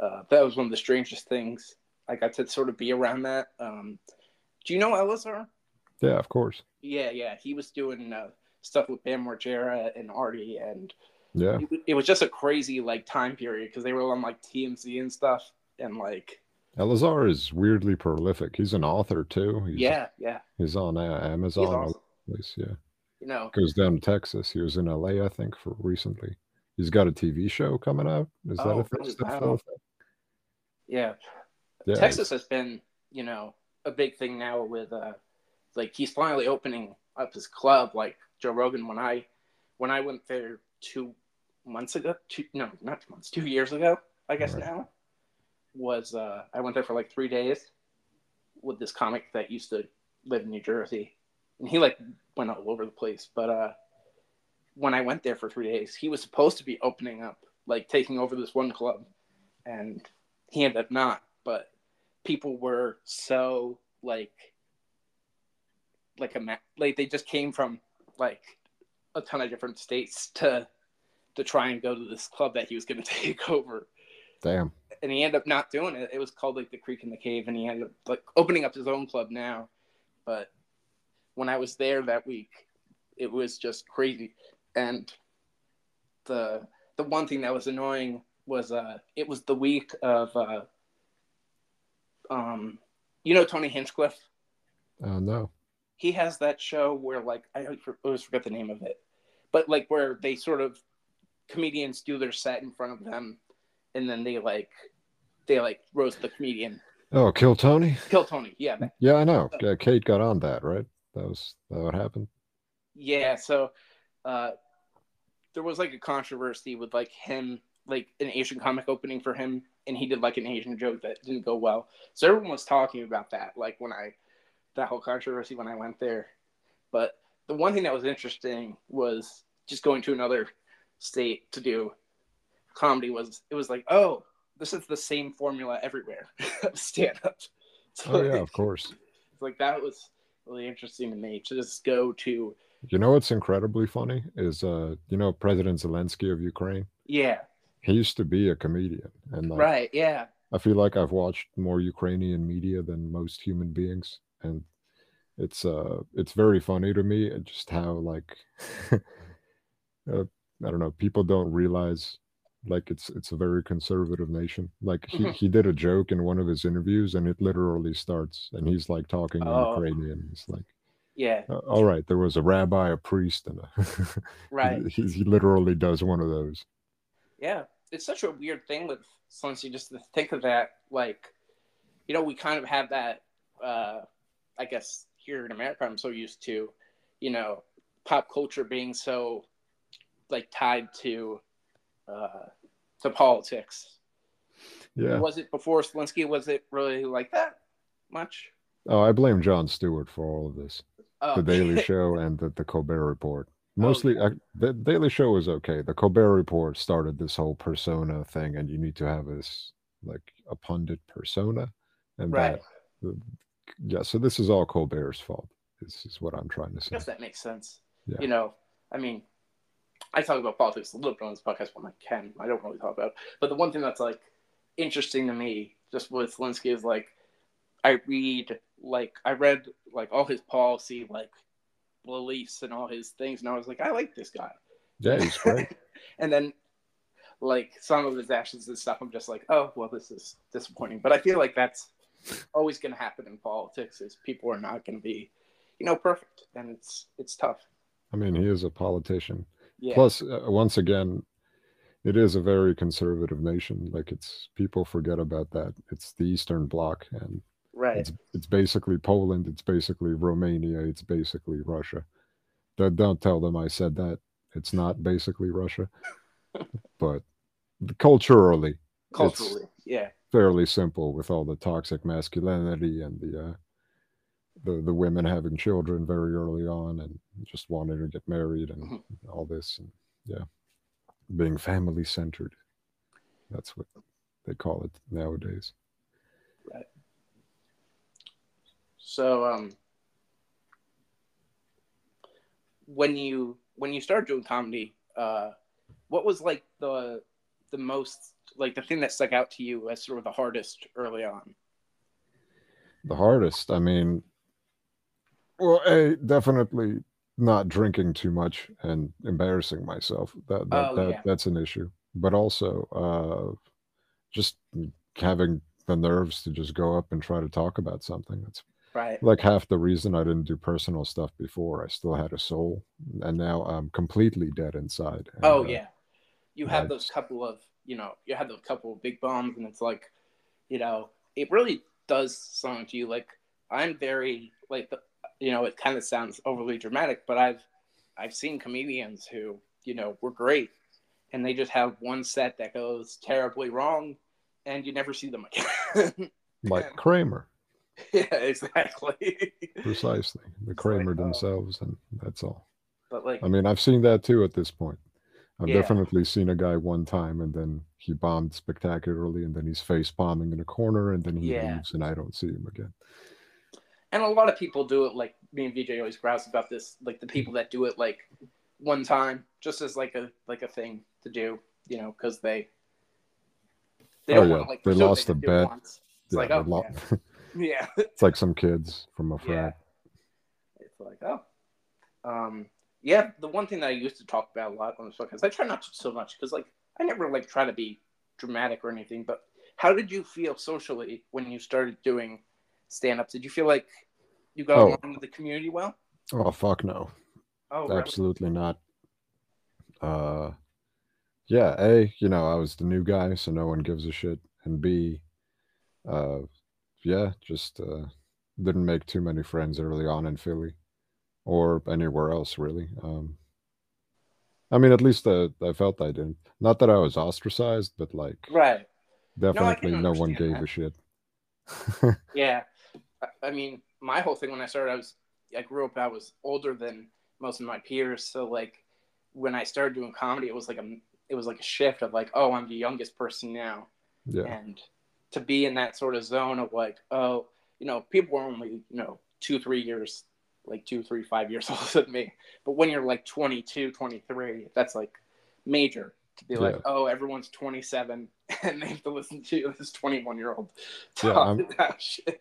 Uh, that was one of the strangest things. I got to sort of be around that. Um, do you know Elazar? Yeah, of course. Yeah, yeah. He was doing uh, stuff with Bam Margera and Artie, and Yeah. it, it was just a crazy like time period because they were on like tmc and stuff, and like Elazar is weirdly prolific. He's an author too. He's, yeah, yeah. He's on uh, Amazon. He's awesome. yeah. You know, Goes down to Texas. He was in LA, I think, for recently. He's got a TV show coming out. Is that Oh, a thing? really? Still Wow. a thing? yeah. Yeah. Texas has been, you know, a big thing now with uh like he's finally opening up his club like Joe Rogan when I when I went there two months ago, two no, not two months, two years ago, I guess Right. now, was uh I went there for like three days with this comic that used to live in New Jersey. And he like went all over the place. But uh when I went there for three days, he was supposed to be opening up, like taking over this one club. And he ended up not, but people were so like like a like they just came from like a ton of different states to to try and go to this club that he was going to take over. Damn. and he ended up not doing it. It was called like the creek in the cave and he ended up like opening up his own club now. But when i was there that week it was just crazy. And the the one thing that was annoying was uh it was the week of uh um you know tony hinchcliffe? Oh no. he has that show where like I always forget the name of it, but like where they sort of comedians do their set in front of them, and then they like they like roast the comedian. Oh, kill Tony? Kill Tony, yeah, Yeah, I know. Yeah, Kate got on that, right? That was that what happened. yeah. So, uh, there was like a controversy with like him, like an Asian comic opening for him, and he did like an Asian joke that didn't go well. So everyone was talking about that, like when I that whole controversy when I went there. But the one thing that was interesting was just going to another state to do comedy was it was like, oh, this is the same formula everywhere. Stand up. So oh yeah, of course. It's like that was really interesting to me to just go to you know what's incredibly funny is uh you know President Zelensky of Ukraine? Yeah. He used to be a comedian and like, Right, yeah. I feel like I've watched more Ukrainian media than most human beings and it's uh it's very funny to me just how like uh, I don't know, people don't realize like it's it's a very conservative nation. Like he, mm-hmm. he did a joke in one of his interviews and it literally starts and he's like talking in oh. Ukrainian. It's like yeah. Uh, all right, there was a rabbi, a priest, and a right. he, he literally does one of those. Yeah, it's such a weird thing with Swansea just to think of that. Like, you know, we kind of have that. uh I guess here in America, I'm so used to, you know, pop culture being so like tied to uh to politics. Yeah. Was it before Zelensky? Was it really like that much? Oh, I blame Jon Stewart for all of this oh. the Daily Show and the, the Colbert Report. Oh, Mostly, oh, the Daily Show was okay. The Colbert Report started this whole persona thing, and you need to have this like a pundit persona, and right. that, yeah. So this is all Colbert's fault. This is what I'm trying to say. I guess that makes sense. Yeah. You know, I mean, I talk about politics a little bit on this podcast when I can. I don't really talk about, it. but the one thing that's like interesting to me, just with Zelensky, is like I read like I read like all his policy like beliefs and all his things, and I was like, I like this guy. Yeah, he's great. and then like some of his actions and stuff, I'm just like, oh well, this is disappointing. But I feel like that's always going to happen in politics. Is people are not going to be, you know, perfect, and it's it's tough. I mean, he is a politician. Yeah. Plus, uh, once again, it is a very conservative nation. Like it's people forget about that. It's the Eastern Bloc, and Right. It's, it's basically Poland. It's basically Romania. It's basically Russia. Don't, don't tell them I said that. It's not basically Russia, but culturally, culturally, yeah, fairly simple with all the toxic masculinity and the uh, the the women having children very early on and just wanting to get married and mm-hmm. all this and yeah, being family centered. That's what they call it nowadays. Right. So um, when you when you started doing comedy, uh, what was like the the most like the thing that stuck out to you as sort of the hardest early on? The hardest, I mean, well, a definitely not drinking too much and embarrassing myself. That that, oh, that yeah. that's an issue. But also, uh, just having the nerves to just go up and try to talk about something. That's Right. Like half the reason I didn't do personal stuff before, I still had a soul, and now I'm completely dead inside. And, oh uh, yeah, you have those couple of you know you have those couple of big bombs, and it's like, you know, it really does sound to you like I'm very like the, you know it kind of sounds overly dramatic, but I've I've seen comedians who you know were great, and they just have one set that goes terribly wrong, and you never see them again. like Kramer. Yeah, exactly. Precisely. The Kramer like, oh. themselves, and that's all. But like, I mean, I've seen that too at this point. I've yeah. definitely seen a guy one time, and then he bombed spectacularly, and then he's face bombing in a corner, and then he yeah. leaves, and I don't see him again. And a lot of people do it like me and VJ always grouse about this, like the people that do it like one time, just as like a like a thing to do, you know, because they they oh, yeah. want like they lost the bet. It's yeah, like oh, lo- yeah. Yeah. it's like some kids from a frat. Yeah. It's like, oh. Um, yeah, the one thing that I used to talk about a lot on this podcast, I try not to so much because, like, I never like try to be dramatic or anything. But how did you feel socially when you started doing stand up? Did you feel like you got oh. along with the community well? Oh fuck no. Oh, really? absolutely not. Uh, yeah. A, you know, I was the new guy, so no one gives a shit. And B, uh, yeah, just uh, didn't make too many friends early on in Philly or anywhere else really. Um, I mean, at least uh, I felt I didn't. Not that I was ostracized, but like Right. definitely can no, one gave that. a shit. Yeah. I- mean, my whole thing when I started, I was I grew up. I was older than most of my peers, so like when I started doing comedy, it was like a it was like a shift of like, oh, I'm the youngest person now, yeah, and to be in that sort of zone of like, oh, you know, people are only you know two, three years, like two, three, five years older than me, but when you're like 22, 23, that's like major to be like, oh, everyone's 27 and they have to listen to this 21 year old Yeah, talk shit.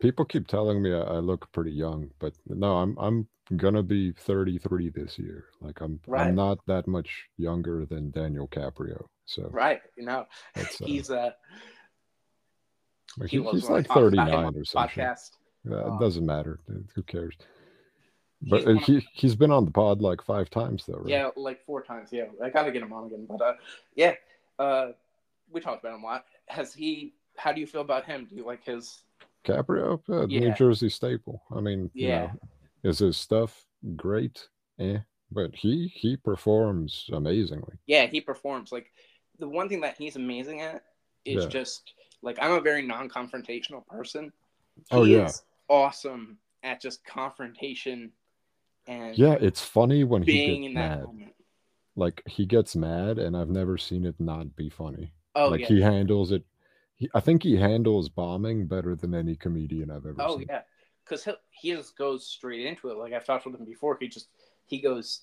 people keep telling me I, I look pretty young, but no, I'm I'm gonna be 33 this year. Like I'm Right. I'm not that much younger than Daniel Caprio. So Right, you know, uh, he's uh, like, he he- he's like talked about him 39 or something. podcast. Uh, it doesn't matter. Who cares? But uh, one of- he he's been on the pod like five times though, right? Yeah, like four times. Yeah, I gotta get him on again. But uh, yeah, uh, we talked about him a lot. Has he? How do you feel about him? Do you like his? Caprio, uh, New Jersey staple. I mean, you Yeah. know, is his stuff great? Eh, but he he performs amazingly. Yeah, he performs. Like the one thing that he's amazing at is Yeah. just like I'm a very non-confrontational person. Oh, yeah. is awesome at just confrontation and Yeah, it's funny when he being gets in that mad. moment. Like he gets mad, and I've never seen it not be funny. Oh like yeah. he handles it. He, I think he handles bombing better than any comedian I've ever Oh seen. yeah, because he he just goes straight into it. Like I've talked with him before. He just he goes,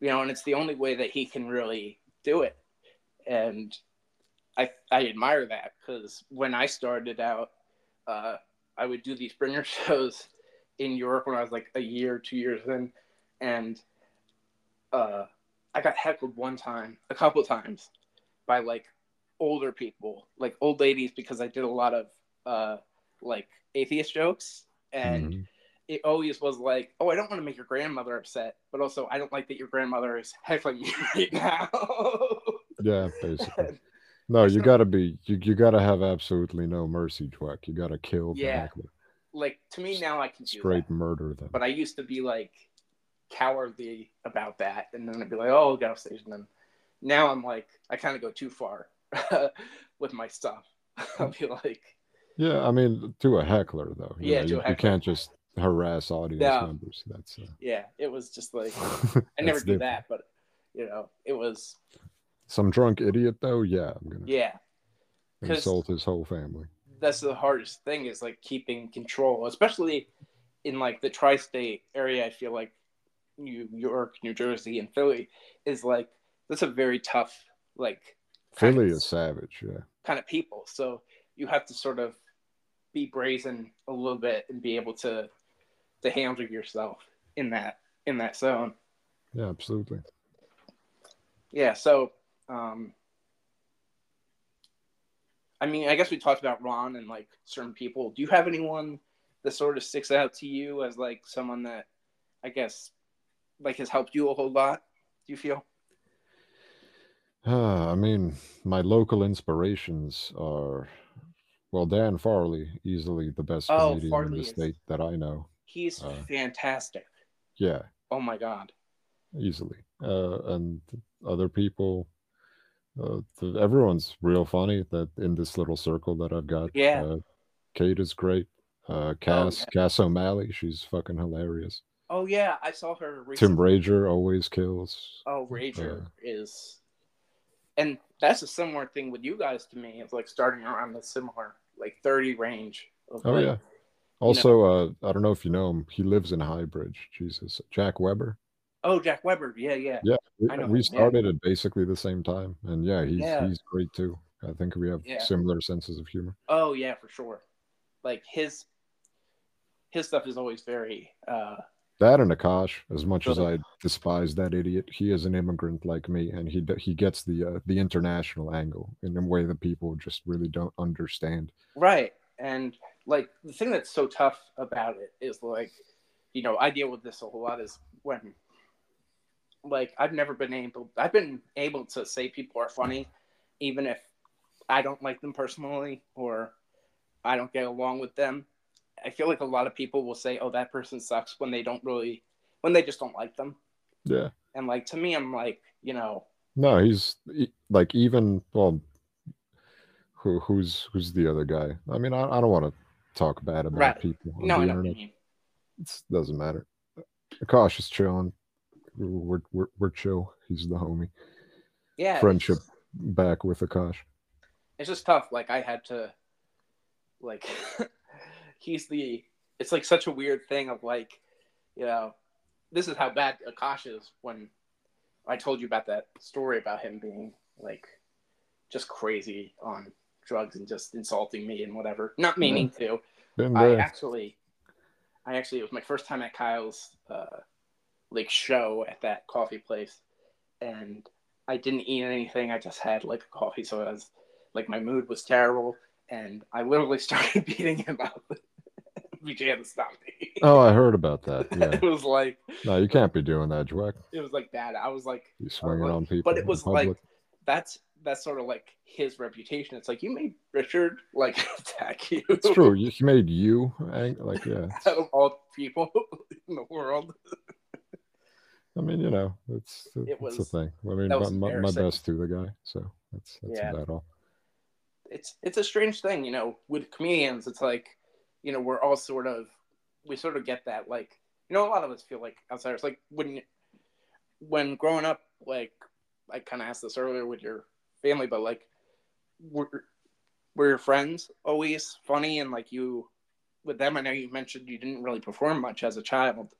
you know, and it's the only way that he can really do it. And I I admire that because when I started out, uh, I would do these bringer shows in Europe when I was like a year, two years in, and uh, I got heckled one time, a couple times, by like older people, like old ladies, because I did a lot of uh, like atheist jokes, and Mhm. it always was like, oh, I don't want to make your grandmother upset, but also I don't like that your grandmother is heckling you right now. Yeah, basically. No, There's you no- gotta be you, you gotta have absolutely no mercy, Dweck. You gotta kill Yeah. heckler. like to me now, I can do Straight murder them. but I used to be like cowardly about that, and then I'd be like, oh, get off stage, and then now I'm like, I kind of go too far with my stuff. I'll be like, Yeah, I mean, to a heckler though. You Yeah, you, you can't just harass audience No. members. That's uh, yeah, it was just like I never do different. that, but you know, it was Some drunk idiot though, yeah, I'm gonna yeah. insult his whole family. that's the hardest thing is like keeping control, especially in like the tri-state area. I feel like New York, New Jersey, and Philly is like that's a very tough like Philly of, is savage, yeah. kind of people. So you have to sort of be brazen a little bit and be able to to handle yourself in that in that zone. Yeah, absolutely. Yeah. So, um, I mean, I guess we talked about Ron and like certain people. Do you have anyone that sort of sticks out to you as like someone that I guess like has helped you a whole lot? Do you feel? Uh, I mean, my local inspirations are well, Dan Farley, easily the best Oh, comedian in the is- state that I know. He's Uh, fantastic. Yeah, Oh my god. easily. Uh, and other people, uh, th- everyone's real funny. That in this little circle that I've got. Yeah. Uh, Kate is great. Uh, Cass, Cass O'Malley, she's fucking hilarious. Oh yeah, I saw her Tim. Rager always kills. Oh, Rager Uh, is, and that's a similar thing with you guys to me. It's like starting around the similar like thirty range. Of Oh like, yeah. Also, uh, I don't know if you know him. He lives in Highbridge. Jesus, Jack Weber. Oh, Jack Weber. Yeah, yeah. Yeah, we, I know we him, yeah. started at basically the same time, and yeah, he's Yeah. he's great too. I think we have Yeah. similar senses of humor. Oh yeah, for sure. Like his his stuff is always very uh That and Akash, as much as I despise that idiot, he is an immigrant like me, and he he gets the uh, the international angle in a way that people just really don't understand. right. And like the thing that's so tough about it is like, you know, I deal with this a whole lot is when like I've never been able I've been able to say people are funny even if I don't like them personally or I don't get along with them. I feel like a lot of people will say, "Oh, that person sucks" when they don't really when they just don't like them. Yeah, And like to me, I'm like, you know, No, he's like even well. Who who's who's the other guy? I mean, I, I don't want to talk bad about Right. people on no, I the know what you internet. mean. It doesn't matter. Akash is chilling. We're, we're we're chill. He's the homie. Yeah, Friendship back with Akash. it's just tough. Like I had to, like, he's the. It's like such a weird thing of like, you know, this is how bad Akash is. When I told you about that story about him being like, just crazy on drugs and just insulting me and whatever, not meaning to. Been I actually, I actually, it was my first time at Kyle's uh, like show at that coffee place, and I didn't eat anything. I just had like a coffee, so I was like my mood was terrible, and I literally started beating him up. BJ had to stop me. Oh, I heard about that. Yeah. it was like No, you can't be doing that, Dweck. it was like bad. I was like, You swinging like- on people. but it was like that's that's sort of like his reputation. It's like you made Richard like attack you. it's true. You- He made you like yeah. Out of all people in the world. I mean, you know, it's it's a thing. I mean, my, my, my best to the guy. So that's that's Yeah. about all. it's it's a strange thing, you know, with comedians. It's like, you know, we're all sort of we sort of get that like you know a lot of us feel like outsiders. Like when when growing up, like I kind of asked this earlier with your family, but like were were your friends always funny and like you with them? I know you mentioned you didn't really perform much as a child.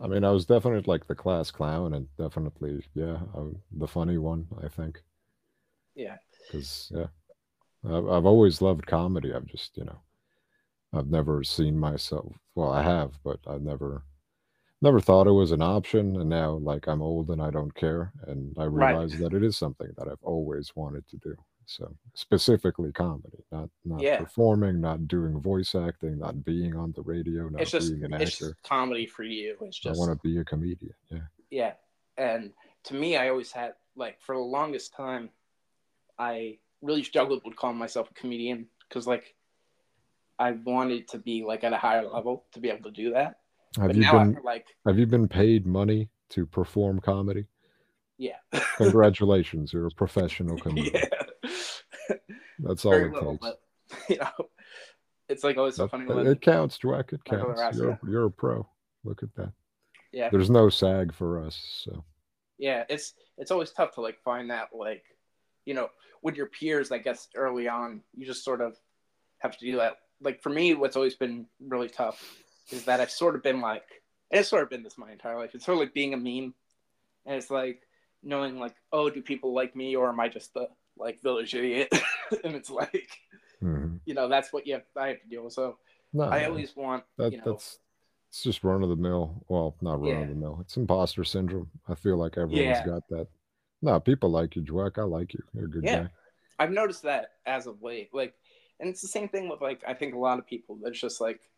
I mean, I was definitely like the class clown, and definitely, yeah, I'm the funny one. I think. Yeah. Because yeah, I've, always loved comedy. I've just you know, I've never seen myself. Well, I have, but I've never, never thought it was an option. And now, like, I'm old and I don't care, and I Right. realize that it is something that I've always wanted to do. So specifically comedy, not not Yeah. performing, not doing voice acting, not being on the radio, not it's just being an it's actor. just comedy for you. It's just I want to be a comedian. Yeah. Yeah. And to me, I always had, like, for the longest time, I really struggled with calling myself a comedian because, like, I wanted to be, like, at a higher level to be able to do that. Have but you now been I'm like, Have you been paid money to perform comedy? yeah. Congratulations, you're a professional comedian. yeah. That's all Very it little, takes. but, you know, it's like always so funny when, it counts, Dweck. It counts. You're, you're a pro. Look at that. yeah. There's no SAG for us, so yeah it's it's always tough to like find that like you know with your peers i guess early on you just sort of have to do that like for me what's always been really tough is that i've sort of been like it's sort of been this my entire life it's sort of like being a meme and it's like knowing like oh do people like me or am i just the like village idiot and it's like mhm. you know that's what you have i have to deal with so no, i always want that, you know that's it's just run of the mill. Well, not run Yeah. of the mill. It's imposter syndrome. I feel like everyone's Yeah. got that. No, people like you, Dweck. I like you. You're a good Yeah. guy. I've noticed that as of late. Like, and it's the same thing with like I think a lot of people. That's just like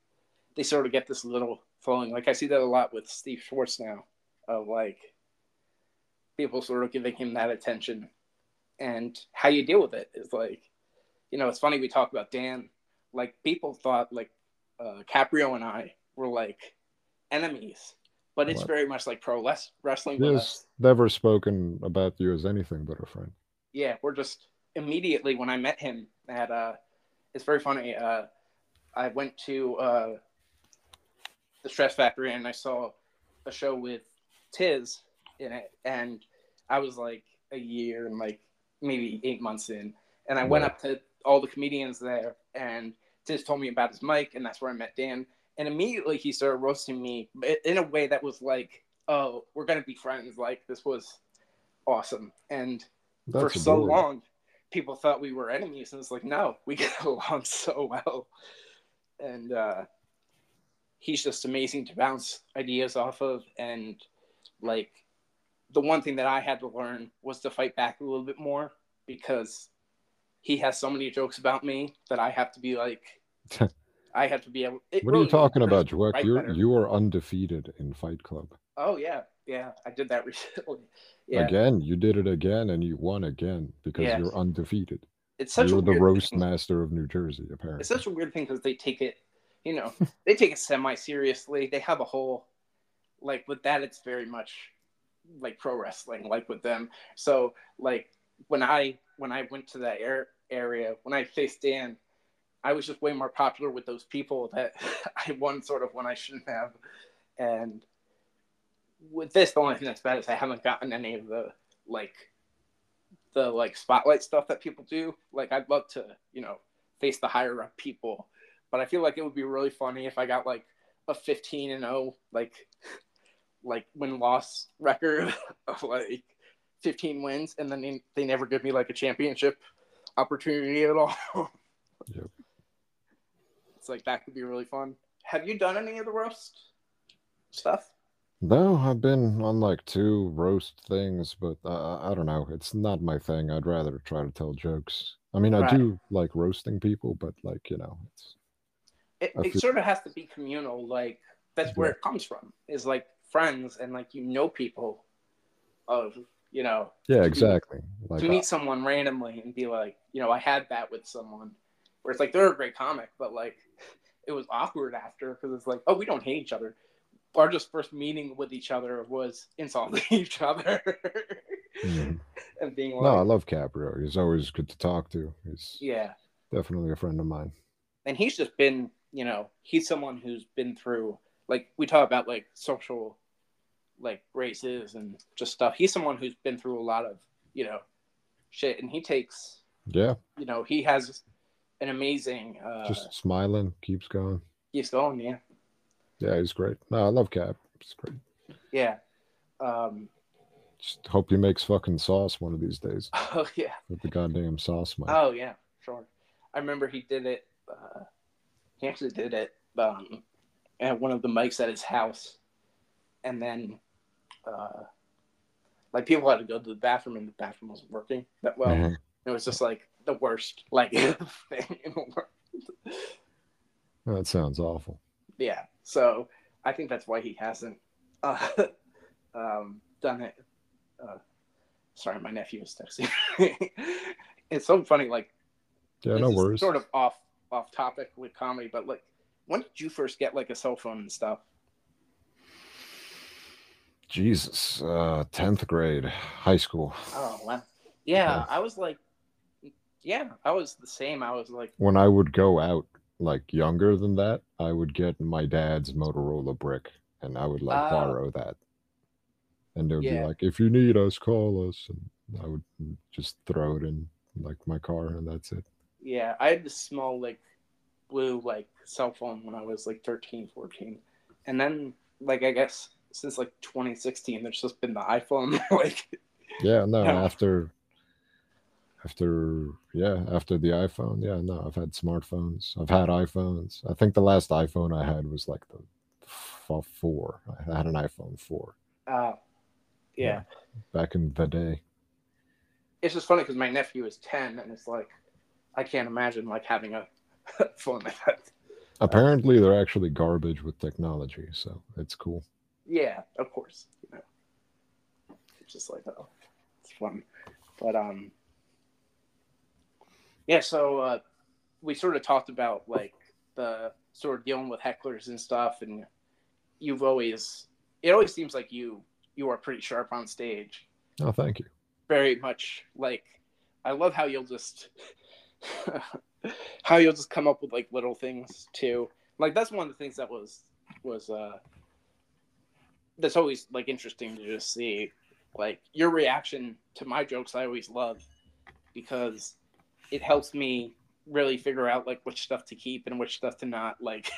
they sort of get this little following. Like I see that a lot with Steve Schwartz now, of like people sort of giving him that attention, and how you deal with it is like, you know, it's funny we talk about Dan. Like people thought like uh, Caprio and I were like enemies, but it's What? very much like pro wrestling He with has us. never spoken about you as anything but a friend. yeah, we're just immediately when I met him at uh it's very funny. Uh I went to uh the Stress Factory and I saw a show with Tiz in it and I was like a year and like maybe eight months in. And I went up to all the comedians there and just told me about his mic and that's where I met Dan. And immediately he started roasting me in a way that was like, oh, we're gonna be friends. Like this was awesome. And That's for so long people thought we were enemies and it's like no we get along so well and uh he's just amazing to bounce ideas off of and like the one thing that i had to learn was to fight back a little bit more because he has so many jokes about me that i have to be like i have to be able it What are you talking about, me You're better. you are undefeated in Fight Club. oh yeah yeah i did that recently yeah Again, you did it again, and you won again because Yes. you're undefeated. it's such you're a the roast thing. master of New Jersey, apparently. It's such a weird thing because they take it, you know, they take it semi seriously. They have a whole, like with that, it's very much, like pro wrestling like with them. So like when I when I went to that air, area when I faced Dan, I was just way more popular with those people that I won sort of when I shouldn't have. And with this, the only thing that's bad is I haven't gotten any of the like the like spotlight stuff that people do. Like I'd love to, you know, face the higher up people, but I feel like it would be really funny if I got like a 15 and 0 like like win loss record of like 15 wins and then they, they never give me like a championship opportunity at all. Yep. It's like that could be really fun. Have you done any of the roast stuff? No, I've been on like two roast things, but uh, I don't know. It's not my thing. I'd rather try to tell jokes. I mean, I Right. do like roasting people, but like you know, it's It, it feel- sort of has to be communal. Like that's where Yeah. it comes from. Is like friends and like you know people of you know yeah, exactly. Like to meet someone randomly and be like, you know, I had that with someone, where it's like they're a great comic, but like it was awkward after because it's like, oh, we don't hate each other. Our just first meeting with each other was insulting each other mhm. and being like, no, I love Caprio. He's always good to talk to. He's yeah. definitely a friend of mine. And he's just been, you know, he's someone who's been through, like, we talk about like social, like races and just stuff. He's someone who's been through a lot of, you know, shit, and he takes, Yeah, you know, he has an amazing. uh just smiling, keeps going. Keeps going, yeah, Yeah, he's great. No, I love Cap. He's great. yeah. Um, Just hope he makes fucking sauce one of these days oh yeah, with the goddamn sauce, man. oh yeah, sure. I remember he did it. Uh, he actually did it um, at one of the mics at his house, and then, uh, like people had to go to the bathroom, and the bathroom wasn't working that well. Mhm. It was just like the worst like thing in the world. That sounds awful. Yeah, so I think that's why he hasn't uh, um, done it. Uh, sorry, my nephew is texting. it's so funny. Like, Yeah, this no is worries. Sort of off off topic with comedy, but like, when did you first get like a cell phone and stuff? Jesus, uh, tenth grade, high school. Oh wow. Yeah, Yeah. I was like, yeah, I was the same. I was like, When I would go out, like younger than that, I would get my dad's Motorola brick, and I would like Ah. borrow that. And they would Yeah. be like, "If you need us, call us." And I would just throw it in like my car, and that's it. yeah, I had this small like blue like cell phone when I was like 13, 14. and then like I guess since like 2016, there's just been the iPhone. like, Yeah, no, Yeah. after after yeah, after the iPhone, yeah, no, I've had smartphones. I've had iPhones. I think the last iPhone I had was like the f- 4. I had an iPhone 4 uh, yeah. back in the day. it's just funny because my nephew is 10, and it's like I can't imagine like having a phone like that. Apparently they're actually garbage with technology, so it's cool. Yeah, of course. You know, it's just like oh, it's fun, but um, yeah. So uh, we sort of talked about like the sort of dealing with hecklers and stuff, and you've always it always seems like you you are pretty sharp on stage. Oh, thank you. Very much like I love how you'll just how you'll just come up with like little things too. Like that's one of the things that was was uh that's always like interesting to just see like your reaction to my jokes I always love because it helps me really figure out like which stuff to keep and which stuff to not like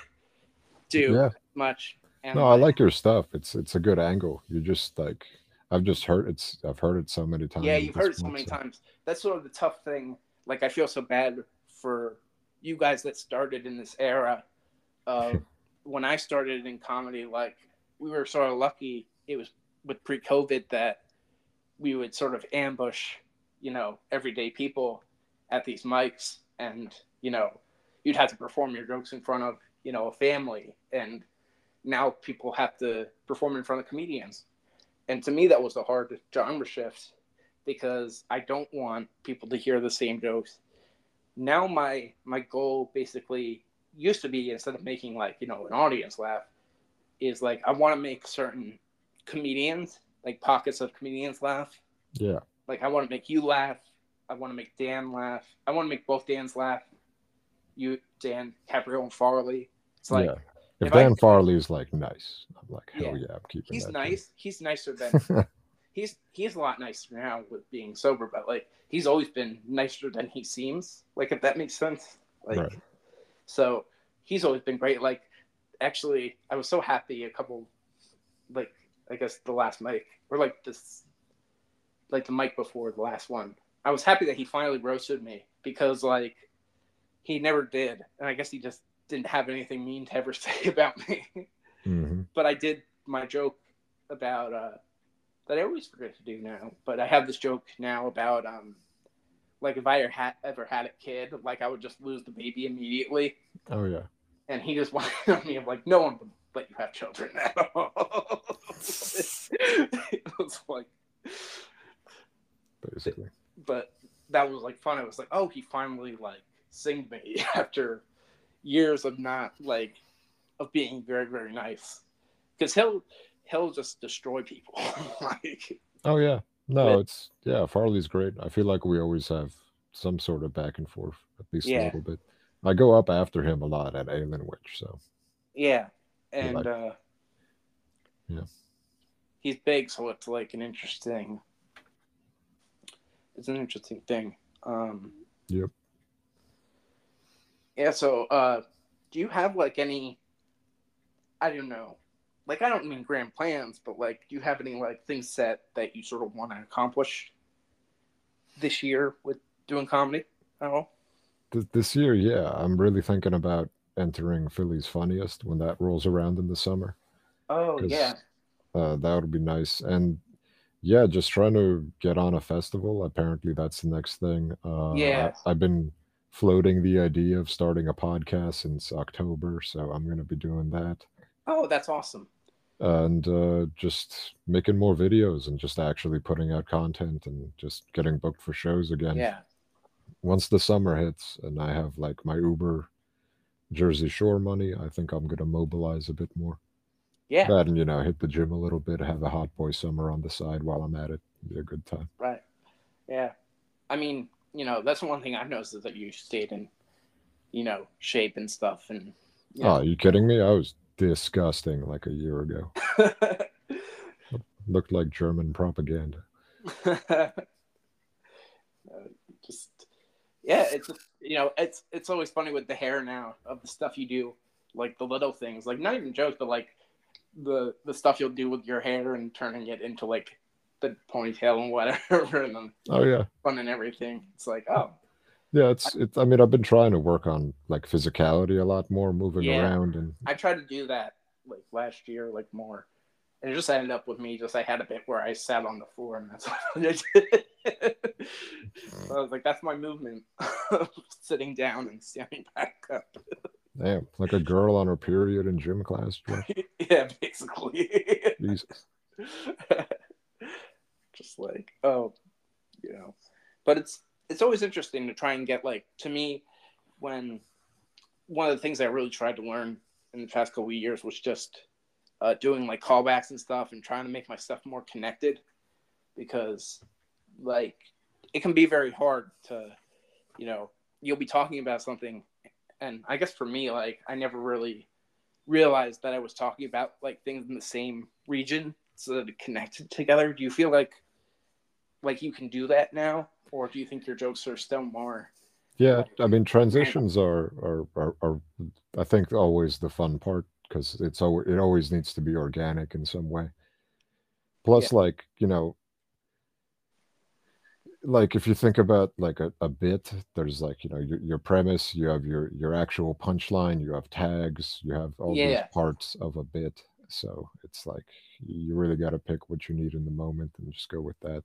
do Yeah. much. And No, I like your stuff. It's it's a good angle. you're just like I've just heard it's I've heard it so many times. Yeah, you've heard it so many times. That's sort of the tough thing. Like I feel so bad for you guys that started in this era of when I started in comedy. Like we were sort of lucky. It was with pre-COVID that we would sort of ambush, you know, everyday people at these mics, and you know, you'd have to perform your jokes in front of you know a family, and now people have to perform in front of comedians. And to me, that was a hard genre shift because I don't want people to hear the same jokes. Now my my goal basically used to be instead of making like, you know, an audience laugh, is like I want to make certain comedians like pockets of comedians laugh. Yeah. Like I want to make you laugh. I want to make Dan laugh. I want to make both Dan's laugh. You, Dan, Caprio, and Farley. It's like yeah. If, if Dan I- Farley is like nice, I'm like, hell Yeah. yeah, I'm keeping he's nice. He's nicer than he's he's a lot nicer now with being sober, but like he's always been nicer than he seems. Like if that makes sense. Like Right. so he's always been great. Like actually I was so happy a couple like I guess the last mic or like this like the mic before the last one. I was happy that he finally roasted me because like he never did. And I guess he just didn't have anything mean to ever say about me hmm but I did my joke about uh, that I always forget to do now. But I have this joke now about um, like if I ever had ever had a kid, like I would just lose the baby immediately, Oh yeah. And he just wanted on me of like no one would let you have children at all. it was like, Basically. but that was like fun. It was like, oh, he finally like singed me after years of not like of being very very nice because he'll he'll just destroy people like Oh yeah. No, But- it's yeah, Farley's great. I feel like we always have some sort of back and forth, at least Yeah. a little bit. I go up after him a lot at Alien Witch, so yeah and like- uh Yeah. he's big so it's like an interesting it's an interesting thing um Yep. yeah so uh do you have like any i don't know like i don't mean grand plans but like do you have any like things set that you sort of want to accomplish this year with doing comedy at all Th- this year, yeah, I'm really thinking about entering Philly's Funniest when that rolls around in the summer. Oh yeah Uh, that would be nice. And yeah, just trying to get on a festival. Apparently, that's the next thing. Uh, Yeah. I, I've been floating the idea of starting a podcast since October, so I'm going to be doing that. oh that's awesome And uh, just making more videos and just actually putting out content and just getting booked for shows again. yeah Once the summer hits and I have like my Uber Jersey Shore money, I think I'm going to mobilize a bit more. yeah That and, you know, hit the gym a little bit, have a hot boy summer on the side while I'm at it. Be a good time. Right. Yeah. I mean, you know, that's one thing I've noticed is that you stayed in, you know, shape and stuff. And, you Oh, know, are you kidding me? I was disgusting like a year ago. Looked like German propaganda. Uh, just, yeah, it's, you know, it's, it's always funny with the hair now of the stuff you do, like the little things, like not even jokes, but like the, the stuff you'll do with your hair and turning it into like the ponytail and whatever and then Oh yeah. fun and everything. It's like, oh, Yeah, it's it's I mean, I've been trying to work on like physicality a lot more, moving Yeah. around and I tried to do that like last year, like more, and it just ended up with me. Just I had a bit where I sat on the floor, and that's what I did. so I was like, "That's my movement: sitting down and standing back up." damn, like a girl on her period in gym class. Yeah, basically. Jesus. just like, oh, you know, but it's it's always interesting to try and get like to me when one of the things I really tried to learn in the past couple of years was just uh, doing like callbacks and stuff and trying to make my stuff more connected because like it can be very hard to you know you'll be talking about something and i guess for me like i never really realized that i was talking about like things in the same region so that it connected together. Do you feel like like you can do that now? Or do you think your jokes are still more Yeah, I mean transitions are are are, are I think always the fun part because it's always it always needs to be organic in some way. Plus, like you know, like if you think about like a, a bit, there's like you know your, your premise, you have your your actual punchline, you have tags, you have all Yeah. these parts of a bit. So it's like you really got to pick what you need in the moment and just go with that.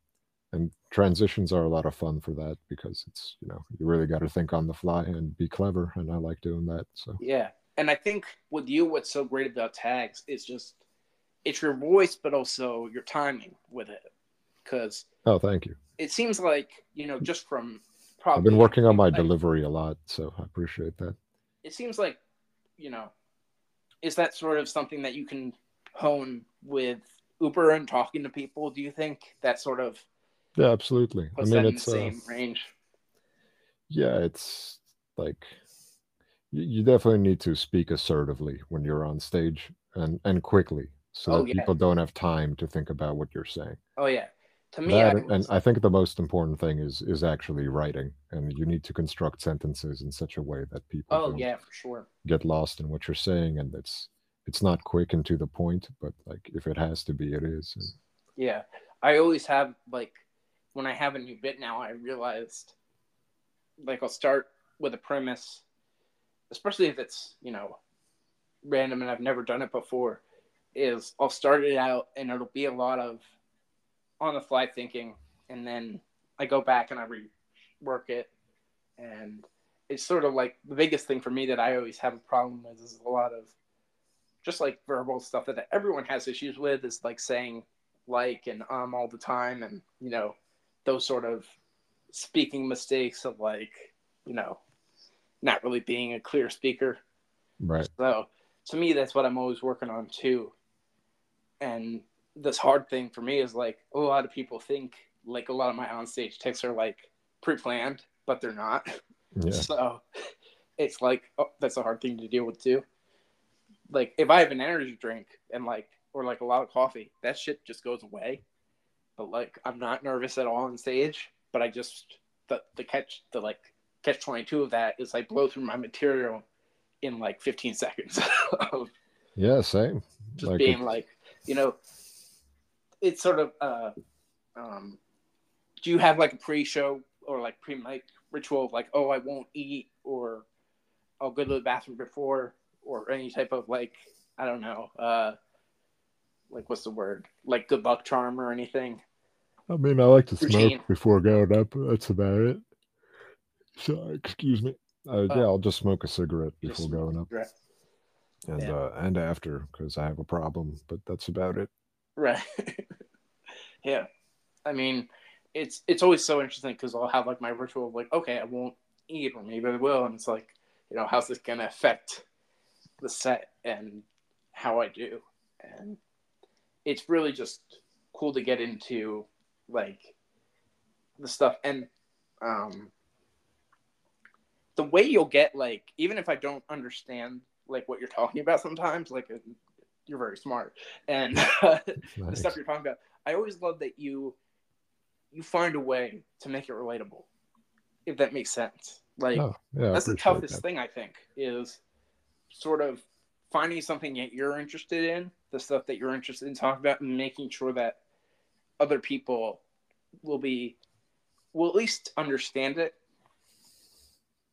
And transitions are a lot of fun for that because it's you know you really got to think on the fly and be clever, and I like doing that. So Yeah. And I think with you, what's so great about tags is just it's your voice, but also your timing with it. Because oh, thank you. it seems like, you know, just from probably. I've been working on my like, delivery a lot, so I appreciate that. It seems like, you know, is that sort of something that you can hone with Uber and talking to people, do you think that sort of Yeah, absolutely. I mean, in the it's uh, same range? yeah, it's like you, definitely need to speak assertively when you're on stage and and quickly so Oh, that yeah. people don't have time to think about what you're saying. Oh yeah. To me, I that and I think the most important thing is is actually writing, and you need to construct sentences in such a way that people oh yeah, for sure. get lost in what you're saying, and it's it's not quick and to the point, but like if it has to be, it is. And Yeah, I always have like when I have a new bit now, I realized like I'll start with a premise, especially if it's you know random and I've never done it before. Is I'll start it out and it'll be a lot of on the fly thinking, and then I go back and I rework it, and it's sort of like the biggest thing for me that I always have a problem with is a lot of just like verbal stuff that everyone has issues with is like saying like and um all the time and you know those sort of speaking mistakes of like you know not really being a clear speaker right, so to me that's what i'm always working on too and this hard thing for me is like a lot of people think like a lot of my onstage ticks are like pre-planned but they're not yeah, so it's like oh, that's a hard thing to deal with too. Like if I have an energy drink and like or like a lot of coffee, that shit just goes away. But like I'm not nervous at all on stage. But I just the the catch the like catch twenty two of that is I blow through my material in like fifteen seconds of yeah, same. just Like being like you know it's sort of uh um do you have like a pre-show or like pre-mic ritual of like oh i won't eat or i'll go to the bathroom before or any type of like i don't know uh like what's the word like good luck charm or anything I mean, I like to Routine. smoke before going up. That's about it. So, excuse me. Uh, yeah, Oh. I'll just smoke a cigarette before going up, right and yeah. uh, and after because I have a problem. But that's about it. right yeah i mean it's it's always so interesting because i'll have like my ritual of like okay i won't eat or maybe i will and it's like you know how's this gonna affect the set and how i do and it's really just cool to get into like the stuff and um the way you'll get like even if i don't understand like what you're talking about sometimes like uh, you're very smart and the Nice. stuff you're talking about i always love that you you find a way to make it relatable if that makes sense like Oh, yeah, that's the toughest that. thing i think is sort of finding something that you're interested in the stuff that you're interested in talking about and making sure that other people will be will at least understand it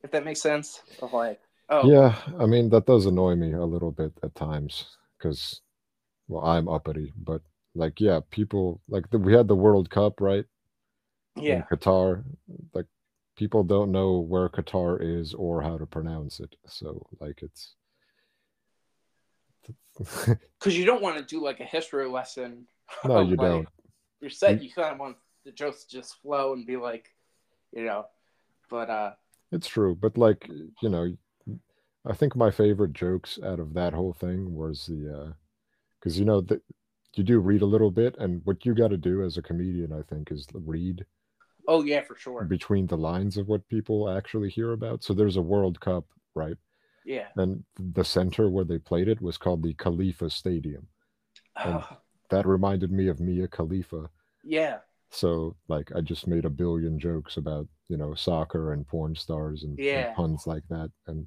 if that makes sense of like oh Yeah, I mean that does annoy me a little bit at times because, well, I'm uppity, but like, yeah, people like the, we had the World Cup right in yeah Qatar. Like, people don't know where Qatar is or how to pronounce it, so like it's. because you don't want to do like a history lesson no, you like, don't. you're set You- you kind of want the jokes to just flow and be like you know but uh It's true, but like you know, I think my favorite jokes out of that whole thing was the, uh, because you know that you do read a little bit, and what you got to do as a comedian, I think, is read oh yeah for sure between the lines of what people actually hear about. So there's a World Cup, right? yeah And the center where they played it was called the Khalifa Stadium. And- Oh, That reminded me of Mia Khalifa. yeah So like I just made a billion jokes about, you know, soccer and porn stars and, and puns like that. And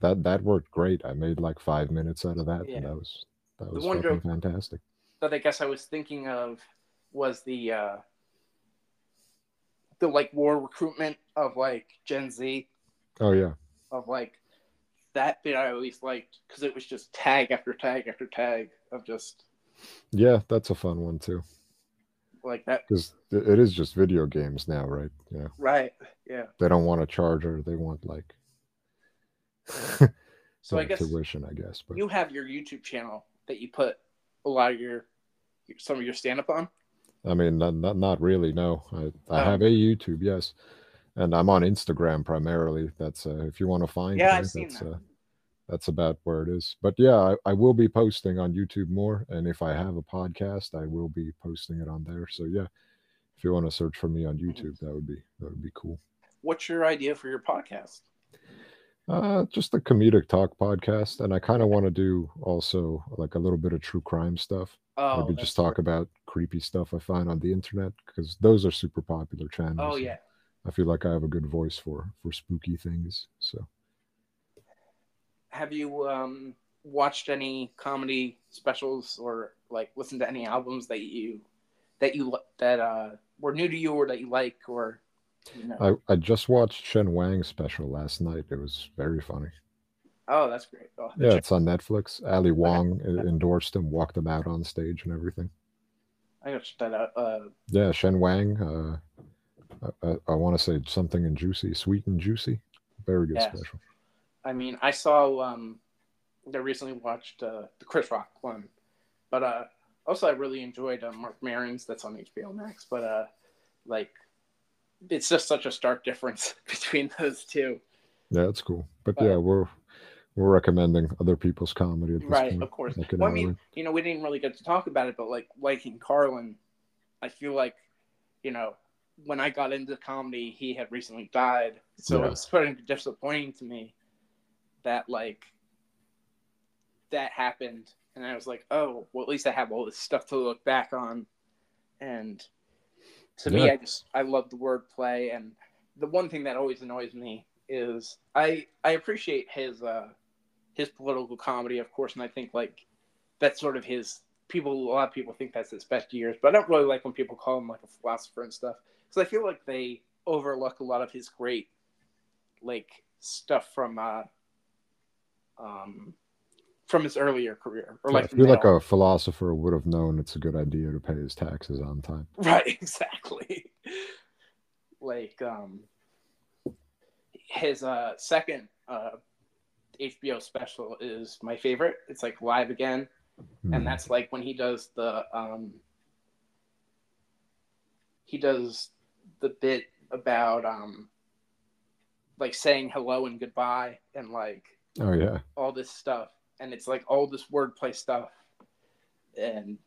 that that worked great. I made like five minutes out of that Yeah. and that was that was fucking joke- fantastic. that I guess I was thinking of was the uh the like war recruitment of like Gen Z Oh yeah. of like that bit I always liked because it was just tag after tag after tag of just Yeah, that's a fun one too. Like that Because it is just video games now, right? Yeah. right yeah They don't want a charger, they want like so I guess tuition, I guess. But you have your YouTube channel that you put a lot of your some of your stand up on I mean, not, not, not really. No, I, I Oh. have a YouTube, yes, and I'm on Instagram primarily. That's uh, if you want to find Yeah, me, I've seen that. uh, that's about where it is. But yeah, I, I will be posting on YouTube more, and if I have a podcast, I will be posting it on there. So yeah, if you want to search for me on. YouTube, that would be that would be cool. What's your idea for your podcast? Uh, just a comedic talk podcast, and I kind of want to do also like a little bit of true crime stuff. Oh, Maybe just talk about creepy stuff I find on the internet because those are super popular channels. Oh yeah. I feel like I have a good voice for for spooky things. So Have you um watched any comedy specials or like listened to any albums that you that you that uh were new to you or that you like or you know? I I just watched Sheng Wang's special last night. It was very funny. oh, that's great. Oh, Yeah, it's on Netflix. Ali Wong e- endorsed him, walked him out on stage and everything. I gotta that out. Uh, Yeah, Shen Wang. Uh, I, I, I want to say something and juicy, sweet and juicy. Very good Yes. special. I mean, I saw um, I recently watched uh, the Chris Rock one, but uh, also I really enjoyed uh, Marc Maron's that's on HBO Max. But uh, like, it's just such a stark difference between those two. Yeah, that's cool. But Uh, yeah, we're we're recommending other people's comedy at this Right, point. of course. like Well, I mean, you know, we didn't really get to talk about it, but like liking Carlin, I feel like, you know, when I got into comedy, he had recently died, so Yeah. it was of disappointing to me that like that happened, and I was like, oh, well, at least I have all this stuff to look back on, and to me, I just I love the wordplay, and the one thing that always annoys me is I I appreciate his uh his political comedy, of course, and I think like that's sort of his people. A lot of people think that's his best years, but I don't really like when people call him like a philosopher and stuff because I feel like they overlook a lot of his great like stuff from uh um from his earlier career or Yeah, like I feel like a philosopher would have known it's a good idea to pay his taxes on time. Right, exactly. like um his uh second uh HBO special is my favorite. It's like live again. Hmm. And that's like when he does the um he does the bit about um like saying hello and goodbye and like oh yeah, all this stuff and it's like all this wordplay stuff and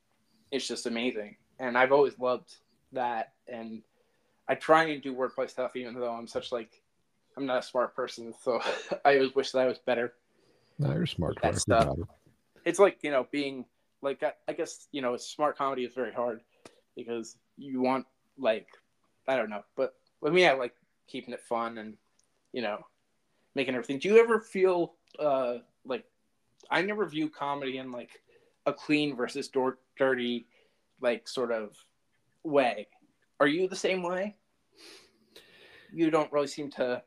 it's just amazing and i've always loved that and i try and do wordplay stuff even though i'm such like i'm not a smart person so i always wish that i was better no, you're smart. That. Stuff. it. it's like you know being like I, I guess you know smart comedy is very hard because you want like i don't know but with me i like keeping it fun and you know making everything do you ever feel uh like i never view comedy in like a clean versus dirty like sort of way are you the same way you don't really seem to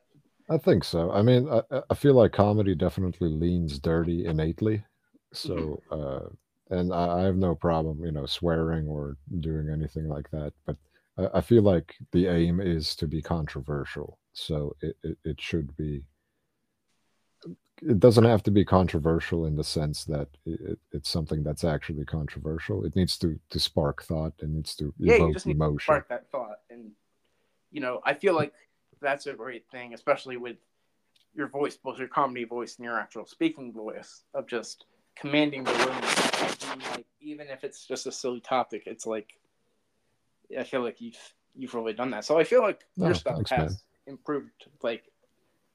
I think so. I mean, I, I feel like comedy definitely leans dirty innately. So, uh, and I, I have no problem, you know, swearing or doing anything like that. But I, I feel like the aim is to be controversial. So it, it, it should be. It doesn't have to be controversial in the sense that it, it's something that's actually controversial. It needs to to spark thought. It needs to yeah, you evoke just need to emotion. spark that thought, and you know, I feel like that's a great thing, especially with your voice, both your comedy voice and your actual speaking voice, of just commanding the room. Like, even if it's just a silly topic, it's like I feel like you've you've really done that. So I feel like Oh, your stuff thanks, has man. improved like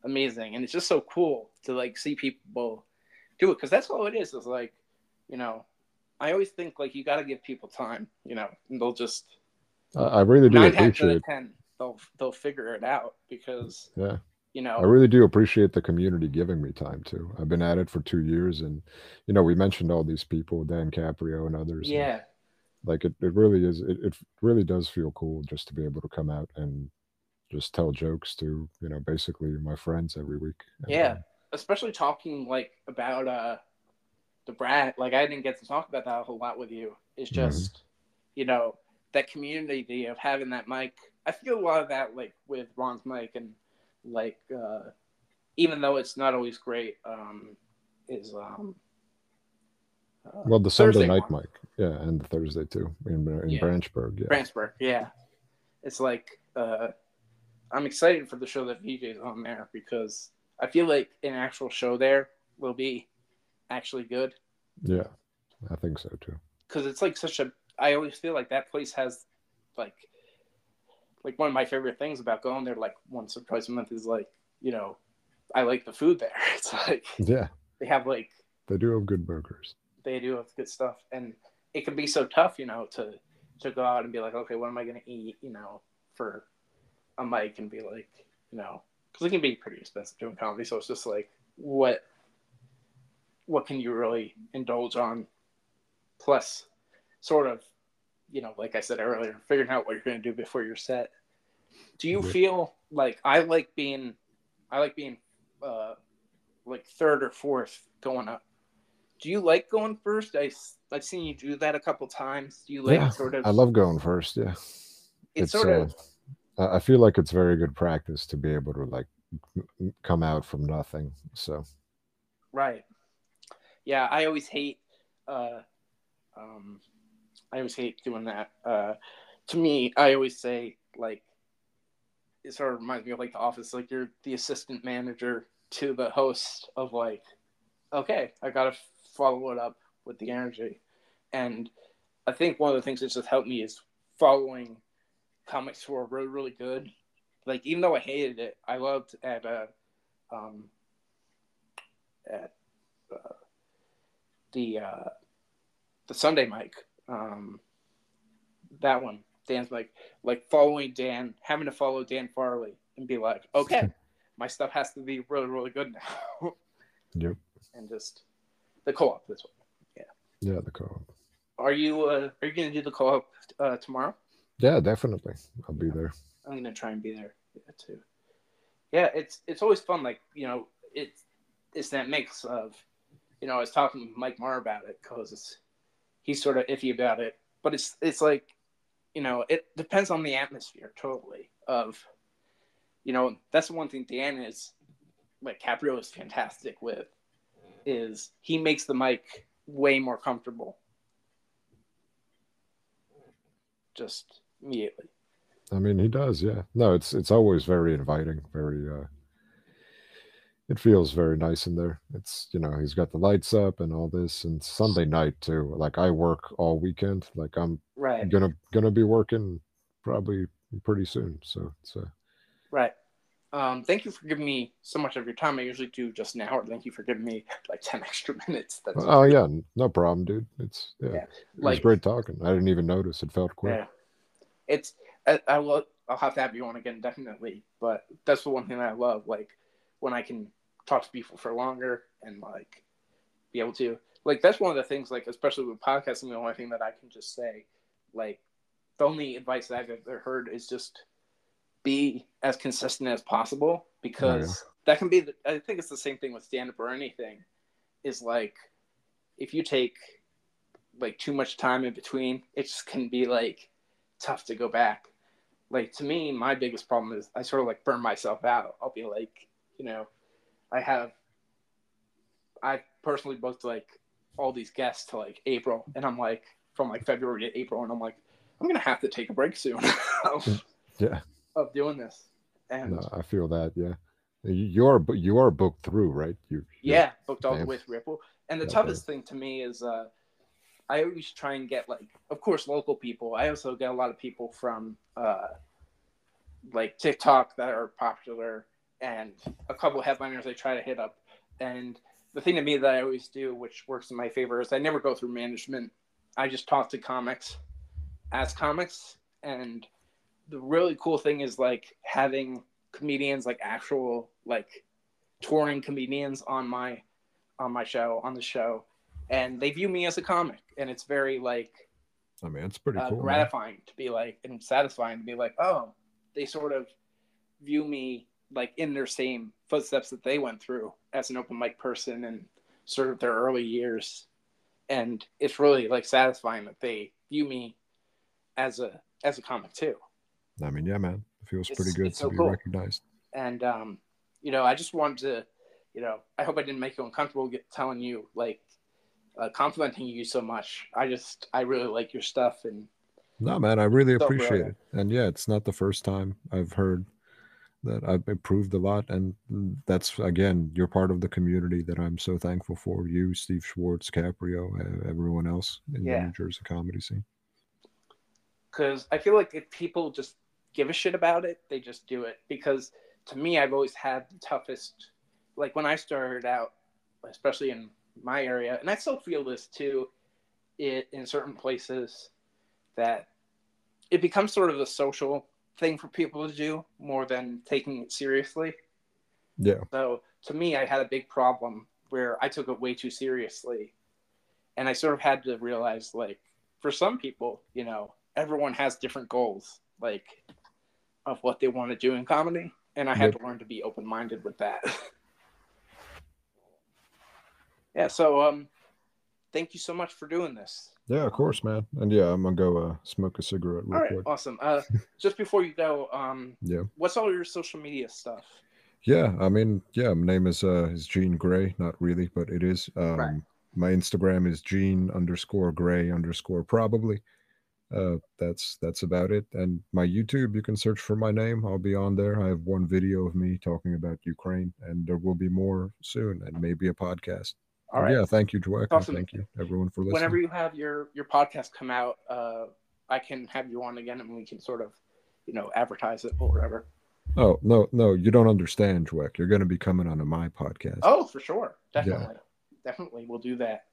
amazing, and it's just so cool to like see people do it because that's all it is. Is like, you know, I always think like you got to give people time, you know, and they'll just I, I really do nine times out appreciate. they'll they'll figure it out because Yeah. you know. I really do appreciate the community giving me time too. I've been at it for two years, and you know, we mentioned all these people, Dan Caprio and others. and, yeah like it, it really is. It, it really does feel cool just to be able to come out and just tell jokes to you know basically my friends every week. And, yeah um, especially talking like about uh the brat like I didn't get to talk about that a whole lot with you it's Mhm. just you know that community of having that mic I feel a lot of that like with Ron's mic and like uh even though it's not always great um is um uh, well, the Sunday Thursday night one. mic, yeah, and the Thursday too in in Yeah. Branchburg, yeah. Branchburg, yeah. It's like uh, I'm excited for the show that VJ's on there because I feel like an actual show there will be actually good. Yeah, I think so too. Because it's like such a. I always feel like that place has, like, like one of my favorite things about going there like once or twice a month is like you know, I like the food there. It's like yeah, they have like they do have good burgers. They do have good stuff, and it can be so tough, you know, to to go out and be like, okay, what am I gonna eat, you know, for a mic and be like, you know, because it can be pretty expensive doing comedy. So it's just like, what what can you really indulge on? Plus, sort of, you know, like I said earlier, figuring out what you're going to do before your set. Do you feel like I like being, I like being, uh, like third or fourth going up. Do you like going first? I I've seen you do that a couple times. Do you like yeah, sort of? I love going first. Yeah, it's, it's sort uh, of. I feel like it's very good practice to be able to like come out from nothing. So. Right yeah, I always hate. Uh, um, I always hate doing that. Uh, to me, I always say like it sort of reminds me of like the office. Like you're the assistant manager to the host of like, okay, I gotta follow it up with the energy, and I think one of the things that just helped me is following comics were really really good. Like even though I hated it, I loved at uh, um, at uh, the uh, the Sunday mic. Um, that one, Dan's like like following Dan, having to follow Dan Farley and be like, okay, my stuff has to be really really good now. yep. And just the co-op this one. Yeah. Yeah, the co-op. Are you uh, are you gonna do the co-op uh, tomorrow? Yeah, definitely. I'll be there. I'm gonna try and be there yeah, too. Yeah, it's it's always fun. Like you know, it's it's that mix of you know, I was talking to Mike Marr about it because he's sort of iffy about it, but it's it's like, you know, it depends on the atmosphere totally. Of, you know, that's the one thing Dan is, like Caprio is fantastic with, is he makes the mic way more comfortable. Just immediately. I mean, he does, yeah. No, it's it's always very inviting, very uh it feels very nice in there. It's you know he's got the lights up and all this, and Sunday night too. Like I work all weekend. Like I'm right gonna gonna be working probably pretty soon. So it's uh, right. Um, thank you for giving me so much of your time. I usually do just an hour. Thank you for giving me like ten extra minutes. That's oh yeah, no problem, dude. It's yeah, yeah. it like, was great talking. I didn't even notice. It felt quick. Yeah, it's I, I will. I'll have to have you on again definitely. But that's the one thing that I love. Like when I can talk to people for longer and like be able to like that's one of the things like especially with podcasting the only thing that i can just say like the only advice that i've ever heard is just be as consistent as possible because oh, yeah. that can be the, i think it's the same thing with stand up or anything is like if you take like too much time in between it just can be like tough to go back like to me my biggest problem is i sort of like burn myself out i'll be like you know I have I personally booked like all these guests to like April, and I'm like from like February to April, and I'm like I'm gonna have to take a break soon. of, yeah. Of doing this, and no, I feel that. Yeah. You are you are booked through, right? You yeah, booked all the way through April. And the yeah, toughest thing to me is uh, I always try and get like, of course, local people. I also get a lot of people from uh, like TikTok that are popular and a couple headliners I try to hit up. And the thing to me that I always do, which works in my favor, is I never go through management. I just talk to comics as comics. And the really cool thing is like having comedians, like actual like touring comedians on my on my show, on the show. And they view me as a comic. And it's very like I mean, it's pretty uh, cool, gratifying man. to be like and satisfying to be like, oh, they sort of view me like in their same footsteps that they went through as an open mic person and sort of their early years and it's really like satisfying that they view me as a as a comic too i mean yeah man it feels it's, pretty good to so be cool. recognized and um you know i just wanted to you know i hope i didn't make you uncomfortable get, telling you like uh, complimenting you so much i just i really like your stuff and no man i really appreciate it and yeah it's not the first time i've heard that I've improved a lot, and that's again, you're part of the community that I'm so thankful for. You, Steve Schwartz, Caprio, everyone else in yeah. the New Jersey comedy scene. Because I feel like if people just give a shit about it, they just do it. Because to me, I've always had the toughest. Like when I started out, especially in my area, and I still feel this too, it in certain places that it becomes sort of a social thing for people to do more than taking it seriously. Yeah. So to me, I had a big problem where I took it way too seriously. And I sort of had to realize, like, for some people, you know, everyone has different goals, like, of what they want to do in comedy. And I had yep. to learn to be open minded with that. yeah. So, um, thank you so much for doing this. Yeah, of course, man. And yeah, I'm gonna go uh, smoke a cigarette. Real all right, quick. awesome. Uh, just before you go, um, yeah, what's all your social media stuff? Yeah, I mean, yeah, my name is uh is Gene Grey. Not really, but it is. Um, right. My Instagram is Gene underscore Grey underscore probably. Uh, that's that's about it. And my YouTube, you can search for my name. I'll be on there. I have one video of me talking about Ukraine, and there will be more soon, and maybe a podcast. All right. Yeah, thank you, Dweck. Awesome. Thank you, everyone, for listening. Whenever you have your your podcast come out, uh, I can have you on again, and we can sort of, you know, advertise it or whatever. Oh no, no, you don't understand, Dweck. You're going to be coming on to my podcast. Oh, for sure, definitely, yeah. definitely, we'll do that.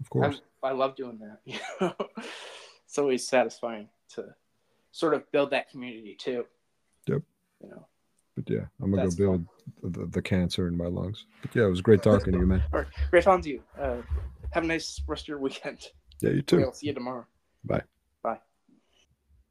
Of course, I, I love doing that. it's always satisfying to sort of build that community too. Yep. You know. But yeah, I'm gonna That's go build the, the, cancer in my lungs. But yeah, it was great talking to you, man. All right, great talking to you. Uh, have a nice rest of your weekend. Yeah, you too. I'll see you tomorrow. Bye.